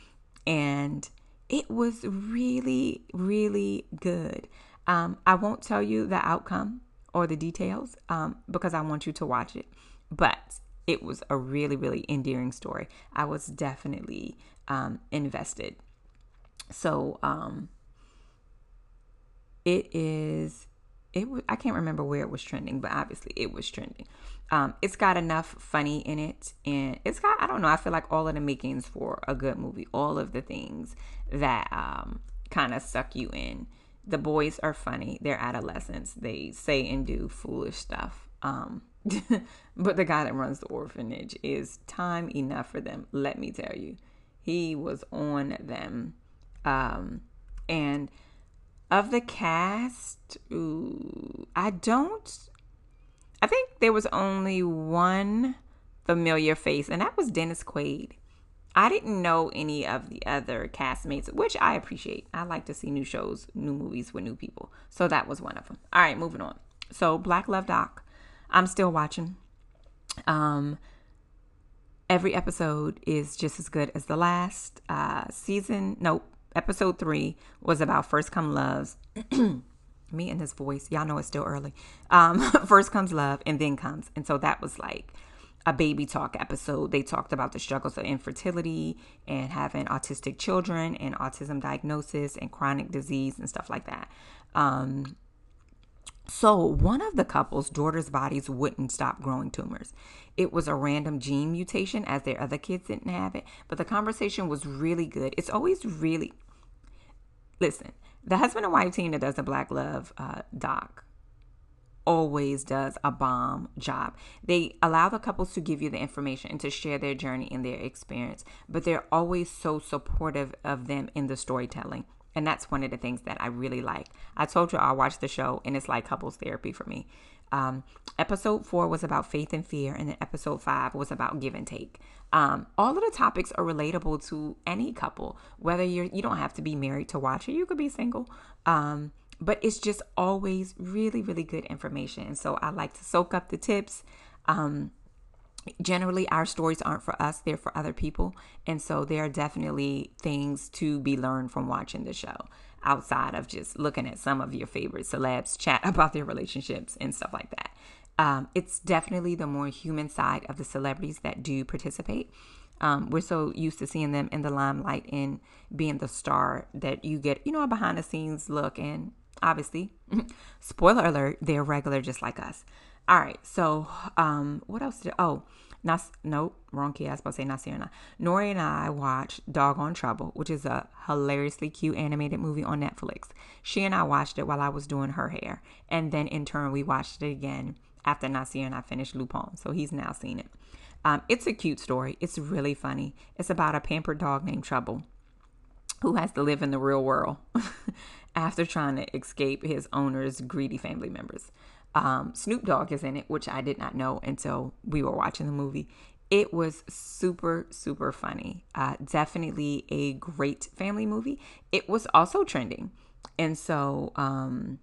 [SPEAKER 1] and it was really, really good. Um, I won't tell you the outcome or the details um, because I want you to watch it, but it was a really, really endearing story. I was definitely um, invested. So um, it is. It I can't remember where it was trending, but obviously it was trending. Um, it's got enough funny in it, and it's got I don't know. I feel like all of the makings for a good movie, all of the things that um, kind of suck you in. The boys are funny. They're adolescents. They say and do foolish stuff. Um, but the guy that runs the orphanage is time enough for them. Let me tell you, he was on them. Um, and of the cast, ooh, I don't. I think there was only one familiar face, and that was Dennis Quaid. I didn't know any of the other castmates, which I appreciate. I like to see new shows, new movies with new people. So that was one of them. All right, moving on. So Black Love Doc, I'm still watching. Um, every episode is just as good as the last. Uh, season, nope, episode three was about First Come Loves. Me and this voice, y'all know it's still early. Um, first comes love, and then comes, and so that was like a baby talk episode. They talked about the struggles of infertility and having autistic children and autism diagnosis and chronic disease and stuff like that. Um, so, one of the couple's daughter's bodies wouldn't stop growing tumors. It was a random gene mutation, as their other kids didn't have it. But the conversation was really good. It's always really. Listen, the husband and wife team that does the Black Love uh, doc always does a bomb job. They allow the couples to give you the information and to share their journey and their experience, but they're always so supportive of them in the storytelling. And that's one of the things that I really like. I told you I watched the show and it's like couples therapy for me. Um, episode four was about faith and fear, and then episode five was about give and take. Um, all of the topics are relatable to any couple, whether you're you don't have to be married to watch it. You could be single. Um, but it's just always really, really good information. And so I like to soak up the tips. Um, generally, our stories aren't for us, they're for other people. And so there are definitely things to be learned from watching the show outside of just looking at some of your favorite celebs chat about their relationships and stuff like that. Um, it's definitely the more human side of the celebrities that do participate. Um, we're so used to seeing them in the limelight and being the star that you get, you know, a behind the scenes look and obviously. Spoiler alert, they're regular just like us. All right, so um, what else did oh Nas nope, wrong key. I was supposed to say Nasir. Nori and I watched Dog Doggone Trouble, which is a hilariously cute animated movie on Netflix. She and I watched it while I was doing her hair. And then in turn we watched it again after Nasir and I finished Lupin. So he's now seen it. Um, it's a cute story. It's really funny. It's about a pampered dog named Trouble who has to live in the real world after trying to escape his owner's greedy family members. Um, Snoop Dogg is in it, which I did not know until we were watching the movie. It was super, super funny. Uh, definitely a great family movie. It was also trending. And so um,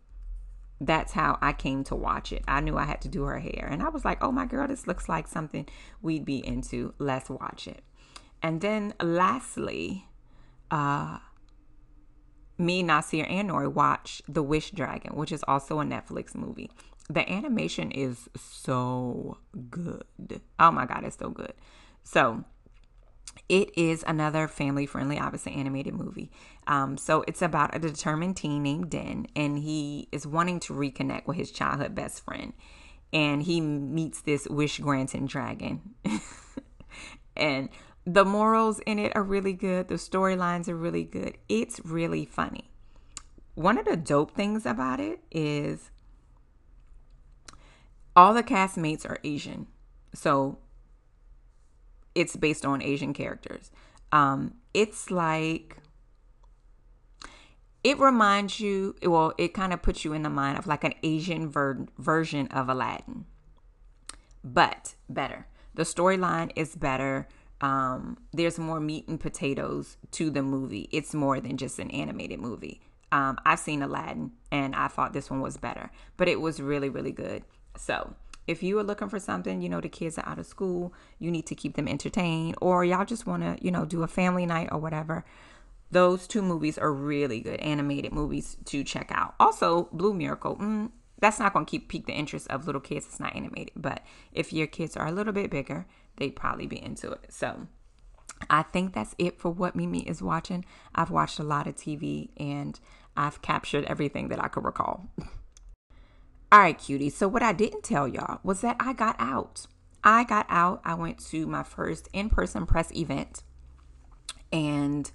[SPEAKER 1] that's how I came to watch it. I knew I had to do her hair. And I was like, oh my girl, this looks like something we'd be into. Let's watch it. And then lastly, uh, me, Nasir, and Nori watch The Wish Dragon, which is also a Netflix movie. The animation is so good. Oh my God, it's so good. So, it is another family friendly, obviously animated movie. Um, so it's about a determined teen named Din, and he is wanting to reconnect with his childhood best friend. And he meets this wish granting dragon. and the morals in it are really good. The storylines are really good. It's really funny. One of the dope things about it is all the castmates are Asian. So it's based on Asian characters. Um, it's like it reminds you, well, it kind of puts you in the mind of like an Asian ver- version of Aladdin, but better. The storyline is better. Um, there's more meat and potatoes to the movie. It's more than just an animated movie. Um, I've seen Aladdin and I thought this one was better, but it was really, really good. So, if you are looking for something, you know, the kids are out of school, you need to keep them entertained, or y'all just want to, you know, do a family night or whatever, those two movies are really good animated movies to check out. Also, Blue Miracle, mm, that's not going to keep pique the interest of little kids. It's not animated, but if your kids are a little bit bigger, they'd probably be into it. So, I think that's it for what Mimi is watching. I've watched a lot of TV and I've captured everything that I could recall. All right, cutie. So, what I didn't tell y'all was that I got out. I got out. I went to my first in person press event and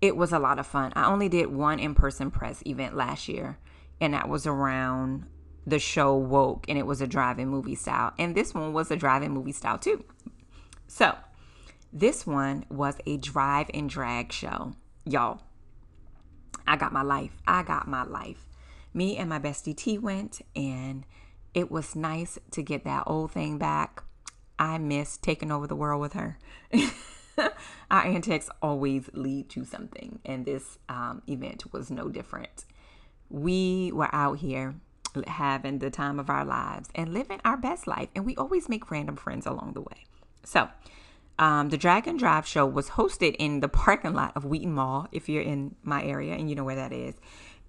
[SPEAKER 1] it was a lot of fun. I only did one in person press event last year, and that was around the show Woke, and it was a drive in movie style. And this one was a drive in movie style too. So, this one was a drive and drag show. Y'all, I got my life. I got my life me and my bestie T went, and it was nice to get that old thing back. I miss taking over the world with her. Our antics always lead to something, and this um, event was no different. We were out here having the time of our lives and living our best life, and we always make random friends along the way. So, um, the Dragon Drive show was hosted in the parking lot of Wheaton Mall, if you're in my area and you know where that is.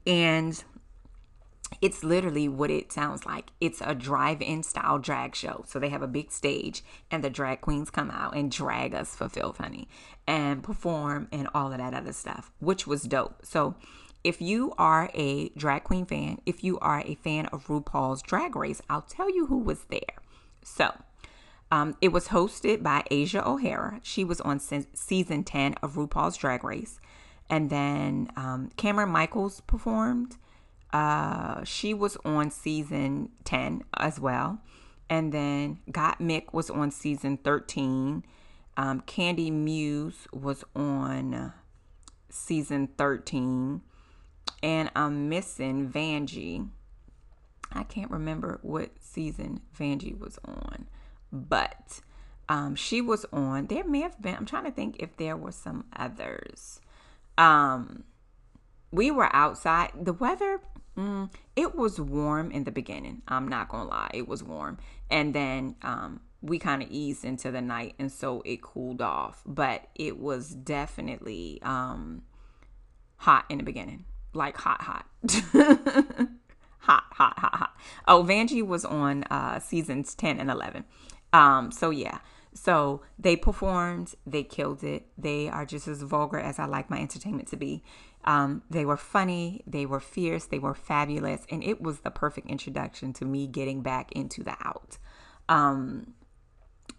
[SPEAKER 1] And it's literally what it sounds like. It's a drive-in style drag show. So they have a big stage and the drag queens come out and drag us for Filth Honey and perform and all of that other stuff, which was dope. So if you are a drag queen fan, if you are a fan of RuPaul's Drag Race, I'll tell you who was there. So um, it was hosted by Asia O'Hara. She was on se- season 10 of RuPaul's Drag Race. And then um, Kameron Michaels performed. Uh, she was on season 10 as well. And then Gottmik was on season 13. Um, Kandy Muse was on season 13. And I'm missing Vanjie. I can't remember what season Vanjie was on, but um, she was on. There may have been, I'm trying to think if there were some others. Um, we were outside. The weather, mm, it was warm in the beginning. I'm not gonna lie, it was warm, and then um, we kind of eased into the night, and so it cooled off. But it was definitely um, hot in the beginning, like hot, hot. hot, hot, hot, hot. Oh, Vanjie was on uh, seasons 10 and 11. Um, so yeah, so they performed, they killed it. They are just as vulgar as I like my entertainment to be. Um, they were funny, they were fierce, they were fabulous, and it was the perfect introduction to me getting back into the out. Um,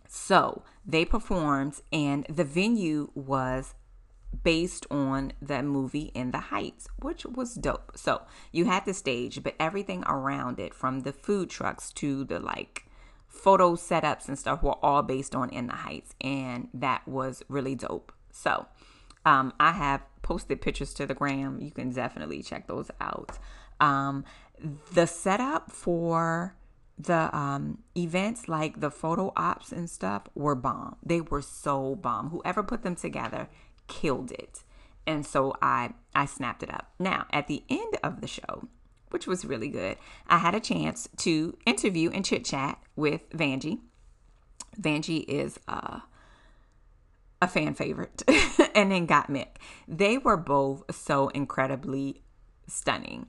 [SPEAKER 1] so they performed, and the venue was based on the movie In the Heights, which was dope. So you had the stage, but everything around it, from the food trucks to the like photo setups and stuff, were all based on In the Heights, and that was really dope. So um, I have posted pictures to the gram. You can definitely check those out. Um, the setup for the um, events, like the photo ops and stuff, were bomb. They were so bomb. Whoever put them together killed it. And so I I snapped it up. Now, at the end of the show, which was really good, I had a chance to interview and chit chat with Vanjie. Vanjie is uh a fan favorite, and then Gottmik. They were both so incredibly stunning.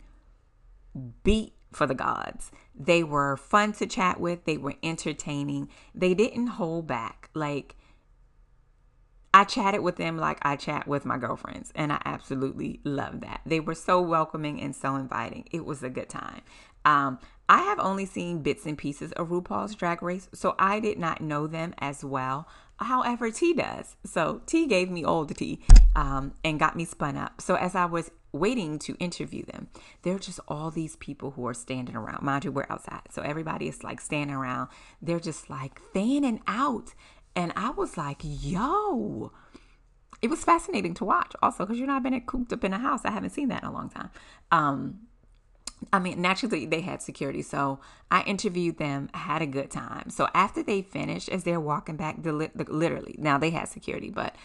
[SPEAKER 1] Beat for the gods. They were fun to chat with, they were entertaining. They didn't hold back. Like, I chatted with them like I chat with my girlfriends, and I absolutely love that. They were so welcoming and so inviting. It was a good time. Um, I have only seen bits and pieces of RuPaul's Drag Race, so I did not know them as well however T does. So T gave me all the tea um, and got me spun up. So as I was waiting to interview them, there are just all these people who are standing around. Mind you, we're outside. So everybody is like standing around. They're just like fanning out. And I was like, yo, it was fascinating to watch also because you know I've been cooped up in a house. I haven't seen that in a long time. Um, I mean, naturally they had security, so I interviewed them. had a good time. So after they finished, as they're walking back, literally now they had security, but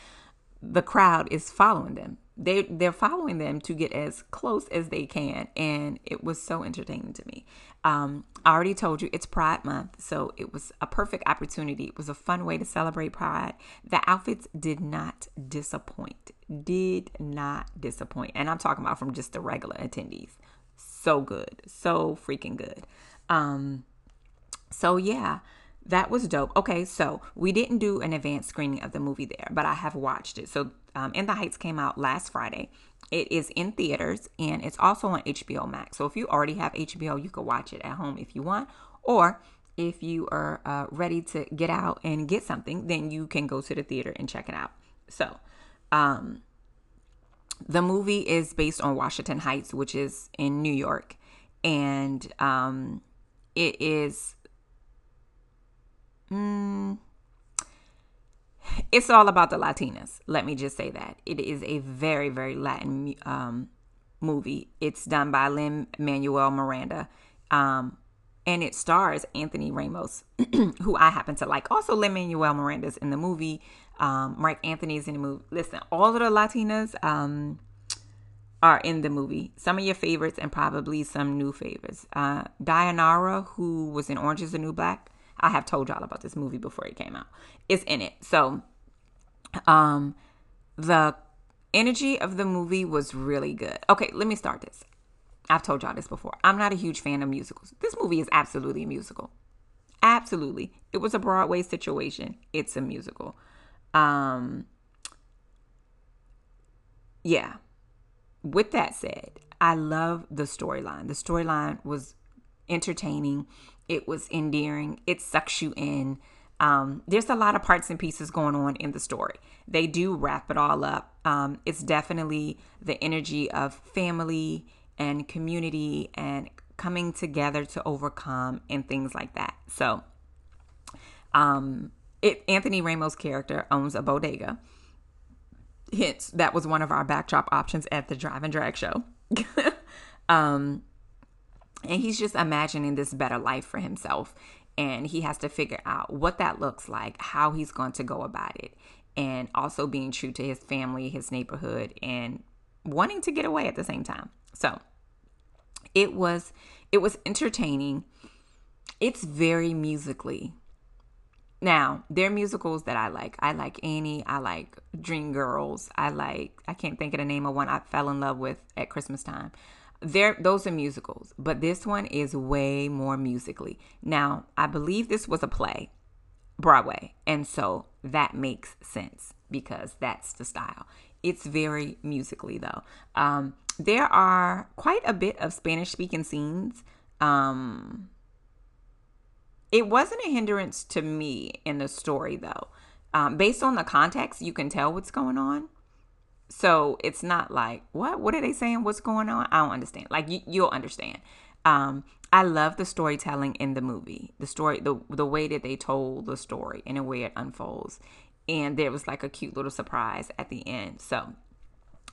[SPEAKER 1] the crowd is following them. They they're following them to get as close as they can, and it was so entertaining to me. Um, I already told you it's Pride Month, so it was a perfect opportunity. It was a fun way to celebrate Pride. The outfits did not disappoint. Did not disappoint, and I'm talking about from just the regular attendees. So good, so freaking good. Um, so yeah that was dope. Okay, so we didn't do an advanced screening of the movie there, but I have watched it. So, um, In the Heights came out last Friday. It is in theaters and it's also on HBO Max. So, if you already have HBO, you could watch it at home if you want, or if you are uh, ready to get out and get something, then you can go to the theater and check it out. So, um, the movie is based on Washington Heights, which is in New York, and um, it is Mm, it's all about the Latinas. Let me just say that. It is a very, very Latin um, movie. It's done by Lin Manuel Miranda. Um, and it stars Anthony Ramos, who I happen to like. Also, Lin Manuel Miranda's in the movie. Um, Marc Anthony's in the movie. Listen, all of the Latinas um, are in the movie. Some of your favorites and probably some new favorites. Uh, Dayanara, who was in Orange is the New Black, I have told y'all about this movie before it came out. It's in it. So um the energy of the movie was really good. Okay, let me start this. I've told y'all this before. I'm not a huge fan of musicals. This movie is absolutely a musical. Absolutely. It was a Broadway situation. It's a musical. Um yeah. With that said, I love the storyline. The storyline was entertaining. It was endearing. It sucks you in. Um, there's a lot of parts and pieces going on in the story. They do wrap it all up. Um, it's definitely the energy of family and community and coming together to overcome and things like that. So, um, it Anthony Ramos' character owns a bodega. Hence, that was one of our backdrop options at the Drive and Drag show. um, and he's just imagining this better life for himself. And he has to figure out what that looks like, how he's going to go about it, and also being true to his family, his neighborhood, and wanting to get away at the same time. So it was it was entertaining. It's very musically. Now, there are musicals that I like. I like Annie. I like Dreamgirls. I like, I can't think of the name of one I fell in love with at Christmas time there those are musicals but this one is way more musically now i believe this was a play broadway and so that makes sense because that's the style it's very musically though um, there are quite a bit of spanish speaking scenes um, it wasn't a hindrance to me in the story though um, based on the context you can tell what's going on so it's not like, what? What are they saying? What's going on? I don't understand. Like you, you'll understand. Um, I love the storytelling in the movie. The story, the the way that they told the story and the way it unfolds. And there was like a cute little surprise at the end. So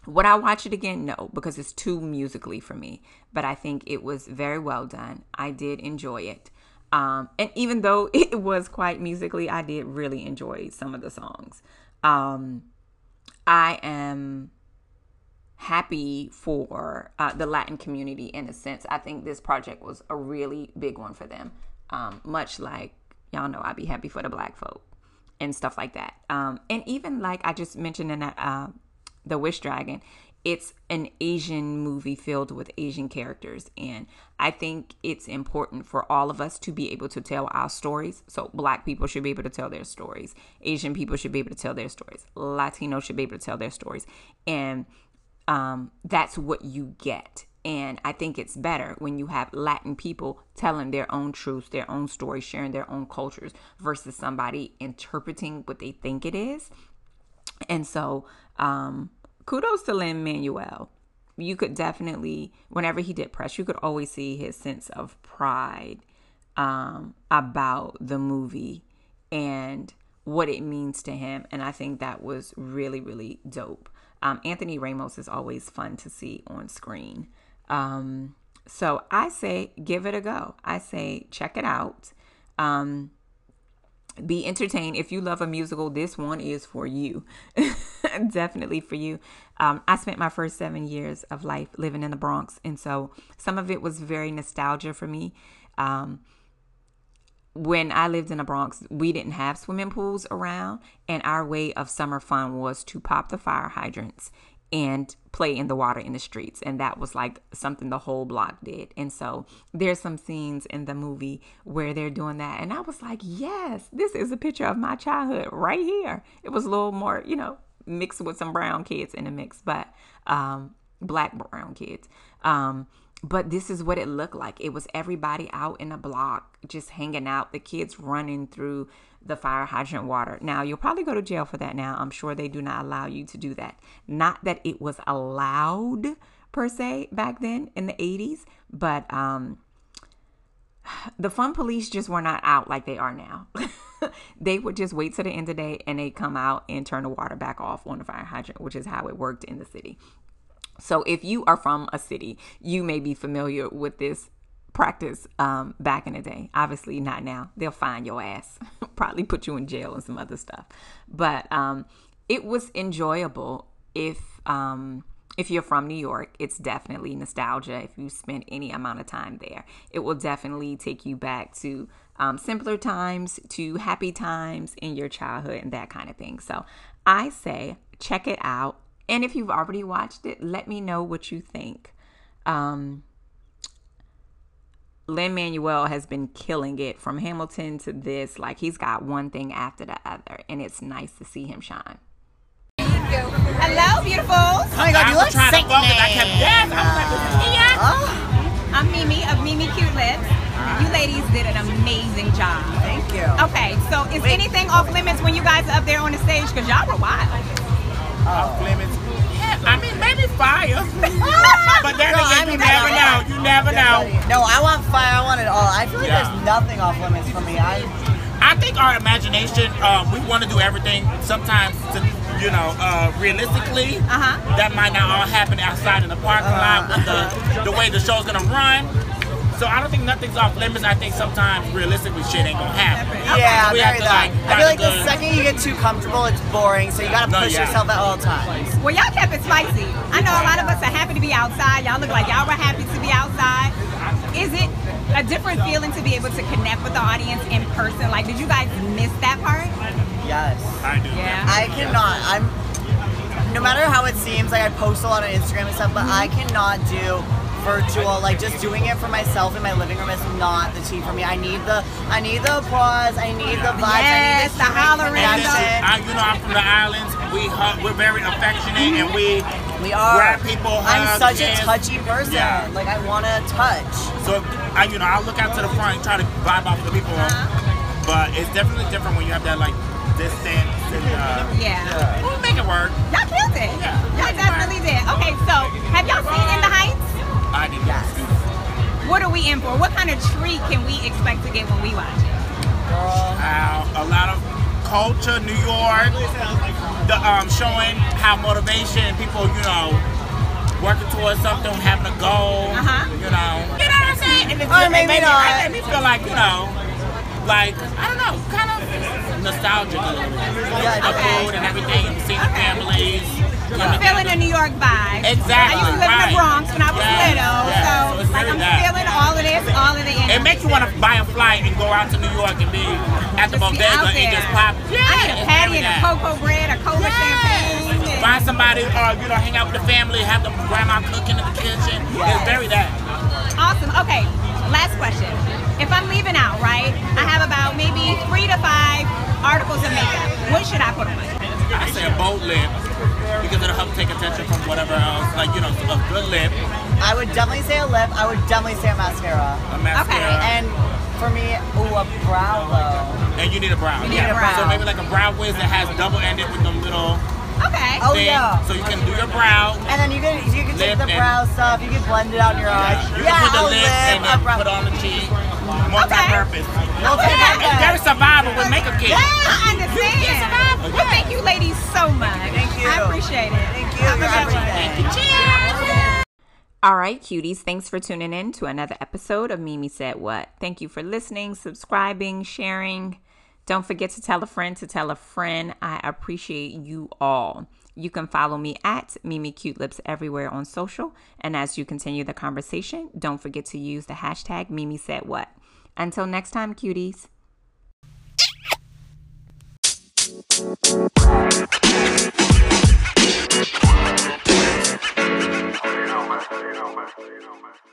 [SPEAKER 1] would I watch it again? No, because it's too musically for me. But I think it was very well done. I did enjoy it. Um, and even though it was quite musically, I did really enjoy some of the songs. Um, I am happy for uh, the Latin community in a sense. I think this project was a really big one for them. Um, much like y'all know, I'd be happy for the black folk and stuff like that. Um, and even like I just mentioned in that, uh, the Wish Dragon, it's an Asian movie filled with Asian characters. And I think it's important for all of us to be able to tell our stories. So, Black people should be able to tell their stories, Asian people should be able to tell their stories, Latino should be able to tell their stories. And um, that's what you get And I think it's better when you have Latin people telling their own truths, their own stories, sharing their own cultures versus somebody interpreting what they think it is. And so, um, kudos to Lin Manuel. You could definitely, whenever he did press, you could always see his sense of pride um, about the movie and what it means to him. And I think that was really, really dope. Um, Anthony Ramos is always fun to see on screen. Um, so I say give it a go. I say check it out. Um, be entertained. If you love a musical, this one is for you. Definitely for you. Um, I spent my first seven years of life living in the Bronx, and so some of it was very nostalgia for me. Um, when I lived in the Bronx, we didn't have swimming pools around, and our way of summer fun was to pop the fire hydrants and play in the water in the streets. And that was like something the whole block did. And so there's some scenes in the movie where they're doing that. And I was like, yes, this is a picture of my childhood right here. It was a little more, you know, mixed with some brown kids in the mix, but um, black brown kids. Um, but this is what it looked like. It was everybody out in a block just hanging out, the kids running through the fire hydrant water. Now, you'll probably go to jail for that now. I'm sure they do not allow you to do that. Not that it was allowed per se back then in the 80s, but um the fun police just were not out like they are now. they would just wait to the end of the day and they come out and turn the water back off on the fire hydrant, which is how it worked in the city. So if you are from a city, you may be familiar with this practice um, back in the day. Obviously, not now. They'll find your ass, probably put you in jail and some other stuff. But um, it was enjoyable if um, if you're from New York. It's definitely nostalgia. If you spend any amount of time there, it will definitely take you back to um, simpler times, to happy times in your childhood, and that kind of thing. So I say check it out. And if you've already watched it, let me know what you think. Um, Lin Manuel has been killing it from Hamilton to this. Like he's got one thing after the other, and it's nice to see him shine.
[SPEAKER 2] Hello, beautifuls.
[SPEAKER 3] Oh my god, you look
[SPEAKER 4] trying to
[SPEAKER 3] sick.
[SPEAKER 4] focus. I kept yes. I was like, this is Mia.
[SPEAKER 3] Oh,
[SPEAKER 2] I'm Mimi of Mimi Cute Lips. You ladies did an amazing job.
[SPEAKER 3] thank you.
[SPEAKER 2] Okay, so is anything off limits when you guys are up there on the stage? Because y'all were wild.
[SPEAKER 4] Off limits. I mean, maybe fire. but then
[SPEAKER 3] No,
[SPEAKER 4] again,
[SPEAKER 3] I mean,
[SPEAKER 4] you never
[SPEAKER 3] maybe-
[SPEAKER 4] know. You never know.
[SPEAKER 3] No, I want fire. I want it all. I feel like
[SPEAKER 4] Yeah.
[SPEAKER 3] there's nothing off limits for me. I
[SPEAKER 4] I think our imagination, um, we want to do everything sometimes to, you know, uh, realistically.
[SPEAKER 2] Uh-huh.
[SPEAKER 4] That might not all happen outside in the parking lot with the, the way the show's going to run. So I don't think nothing's off limits. I think sometimes realistically shit ain't going to happen.
[SPEAKER 3] yeah,
[SPEAKER 4] we
[SPEAKER 3] very
[SPEAKER 4] have to, like,
[SPEAKER 3] I feel like the
[SPEAKER 4] good-
[SPEAKER 3] second you get too comfortable, it's boring. So you gotta
[SPEAKER 4] No,
[SPEAKER 3] push
[SPEAKER 4] yeah.
[SPEAKER 3] yourself at all times.
[SPEAKER 2] Well, y'all kept it spicy. I know a lot of us are happy to be outside. Y'all look like y'all were happy to be outside. Is it a different feeling to be able to connect with the audience in person? Like, did you guys miss that part?
[SPEAKER 3] Yes.
[SPEAKER 4] I do.
[SPEAKER 2] Yeah.
[SPEAKER 3] I cannot. I'm. No matter how it seems, like I post a lot on Instagram and stuff, but I cannot do virtual. Uh, like just doing it for myself in my living room is not the tea for me. I need the. I need the applause. I need the vibes. I need
[SPEAKER 2] Yes,
[SPEAKER 3] the,
[SPEAKER 2] the
[SPEAKER 3] human
[SPEAKER 2] hollering,
[SPEAKER 4] And uh, this is,
[SPEAKER 3] connection.
[SPEAKER 4] I, you know, I'm from the islands. We hug, we're very affectionate, and we
[SPEAKER 3] We are.
[SPEAKER 4] grab people.
[SPEAKER 3] I'm
[SPEAKER 4] hug,
[SPEAKER 3] such a touchy person.
[SPEAKER 4] Yeah.
[SPEAKER 3] Like I want to touch.
[SPEAKER 4] So, I, you know, I'll look out to the front and try to vibe off with the people. Uh-huh. But it's definitely different when you have that like distance and uh,
[SPEAKER 2] Yeah.
[SPEAKER 4] we'll make it work.
[SPEAKER 2] Y'all killed it.
[SPEAKER 4] Yeah.
[SPEAKER 2] Y'all definitely did. Okay, so have y'all seen In the Heights?
[SPEAKER 4] I did
[SPEAKER 3] Yes.
[SPEAKER 2] What are we in for? What kind of treat can we expect to get when we watch it?
[SPEAKER 3] Girl.
[SPEAKER 4] Uh, a lot of culture, New York, the um, showing how motivation, people, you know, working towards something, having a goal,
[SPEAKER 2] Uh-huh.
[SPEAKER 4] you know. You know what I'm saying? And it's,
[SPEAKER 3] Or
[SPEAKER 4] it made me-. It made me feel like, you know, like, I don't know, kind of nostalgic a little bit.
[SPEAKER 3] Yeah,
[SPEAKER 4] The
[SPEAKER 2] Okay.
[SPEAKER 4] food and everything, seeing the families. Coming
[SPEAKER 2] Feeling the
[SPEAKER 4] together.
[SPEAKER 2] New York vibe.
[SPEAKER 4] Exactly,
[SPEAKER 2] I used to live in the Bronx when I was
[SPEAKER 4] Yeah,
[SPEAKER 2] little,
[SPEAKER 4] yeah.
[SPEAKER 2] so,
[SPEAKER 4] So
[SPEAKER 2] like I'm
[SPEAKER 4] that.
[SPEAKER 2] feeling all of this, all of the energy.
[SPEAKER 4] It makes you want to buy a flight and go out to New York and be at the
[SPEAKER 2] Just
[SPEAKER 4] bodega and just pop.
[SPEAKER 2] I
[SPEAKER 4] Yeah,
[SPEAKER 2] need a patty and a cocoa bread, a cola
[SPEAKER 4] Yes.
[SPEAKER 2] champagne. and-
[SPEAKER 4] Find somebody, or you know, hang out with the family, have the grandma cooking in the kitchen. It's very that.
[SPEAKER 2] Awesome. Okay, last question. If I'm leaving out, right, I have about maybe three to five articles of makeup. What should I put on?
[SPEAKER 4] I say a bold lip because it'll help take attention from whatever else. Like you know, a good lip,
[SPEAKER 3] I would definitely say a lip. I would definitely say a mascara.
[SPEAKER 4] A mascara. Okay.
[SPEAKER 3] And for me, ooh, a brow though.
[SPEAKER 4] And you need a brow.
[SPEAKER 3] You need a brow.
[SPEAKER 4] So maybe like a brow wiz that has double ended with them little
[SPEAKER 2] Okay.
[SPEAKER 3] Oh
[SPEAKER 4] thing.
[SPEAKER 3] yeah.
[SPEAKER 4] So you can do your brow.
[SPEAKER 3] And then you can you can take the brow stuff. You can blend it out in your eyes.
[SPEAKER 4] You
[SPEAKER 3] yeah,
[SPEAKER 4] can put the
[SPEAKER 3] a
[SPEAKER 4] lip and then put on the cheek. Multi-purpose.
[SPEAKER 3] Multi-purpose.
[SPEAKER 4] And Very survival with makeup kit.
[SPEAKER 2] I understand. Well, thank you, ladies, so much.
[SPEAKER 3] Thank you.
[SPEAKER 2] I appreciate it.
[SPEAKER 3] Thank you.
[SPEAKER 2] Have a
[SPEAKER 3] You're
[SPEAKER 2] good Cheers.
[SPEAKER 1] All right, cuties, thanks for tuning in to another episode of Mimi Said What. Thank you for listening, subscribing, sharing. Don't forget to tell a friend to tell a friend. I appreciate you all. You can follow me at Mimi Cute Lips everywhere on social. And as you continue the conversation, don't forget to use the hashtag Mimi Said What. Until next time, cuties. You know, man. You know, man. You know, man.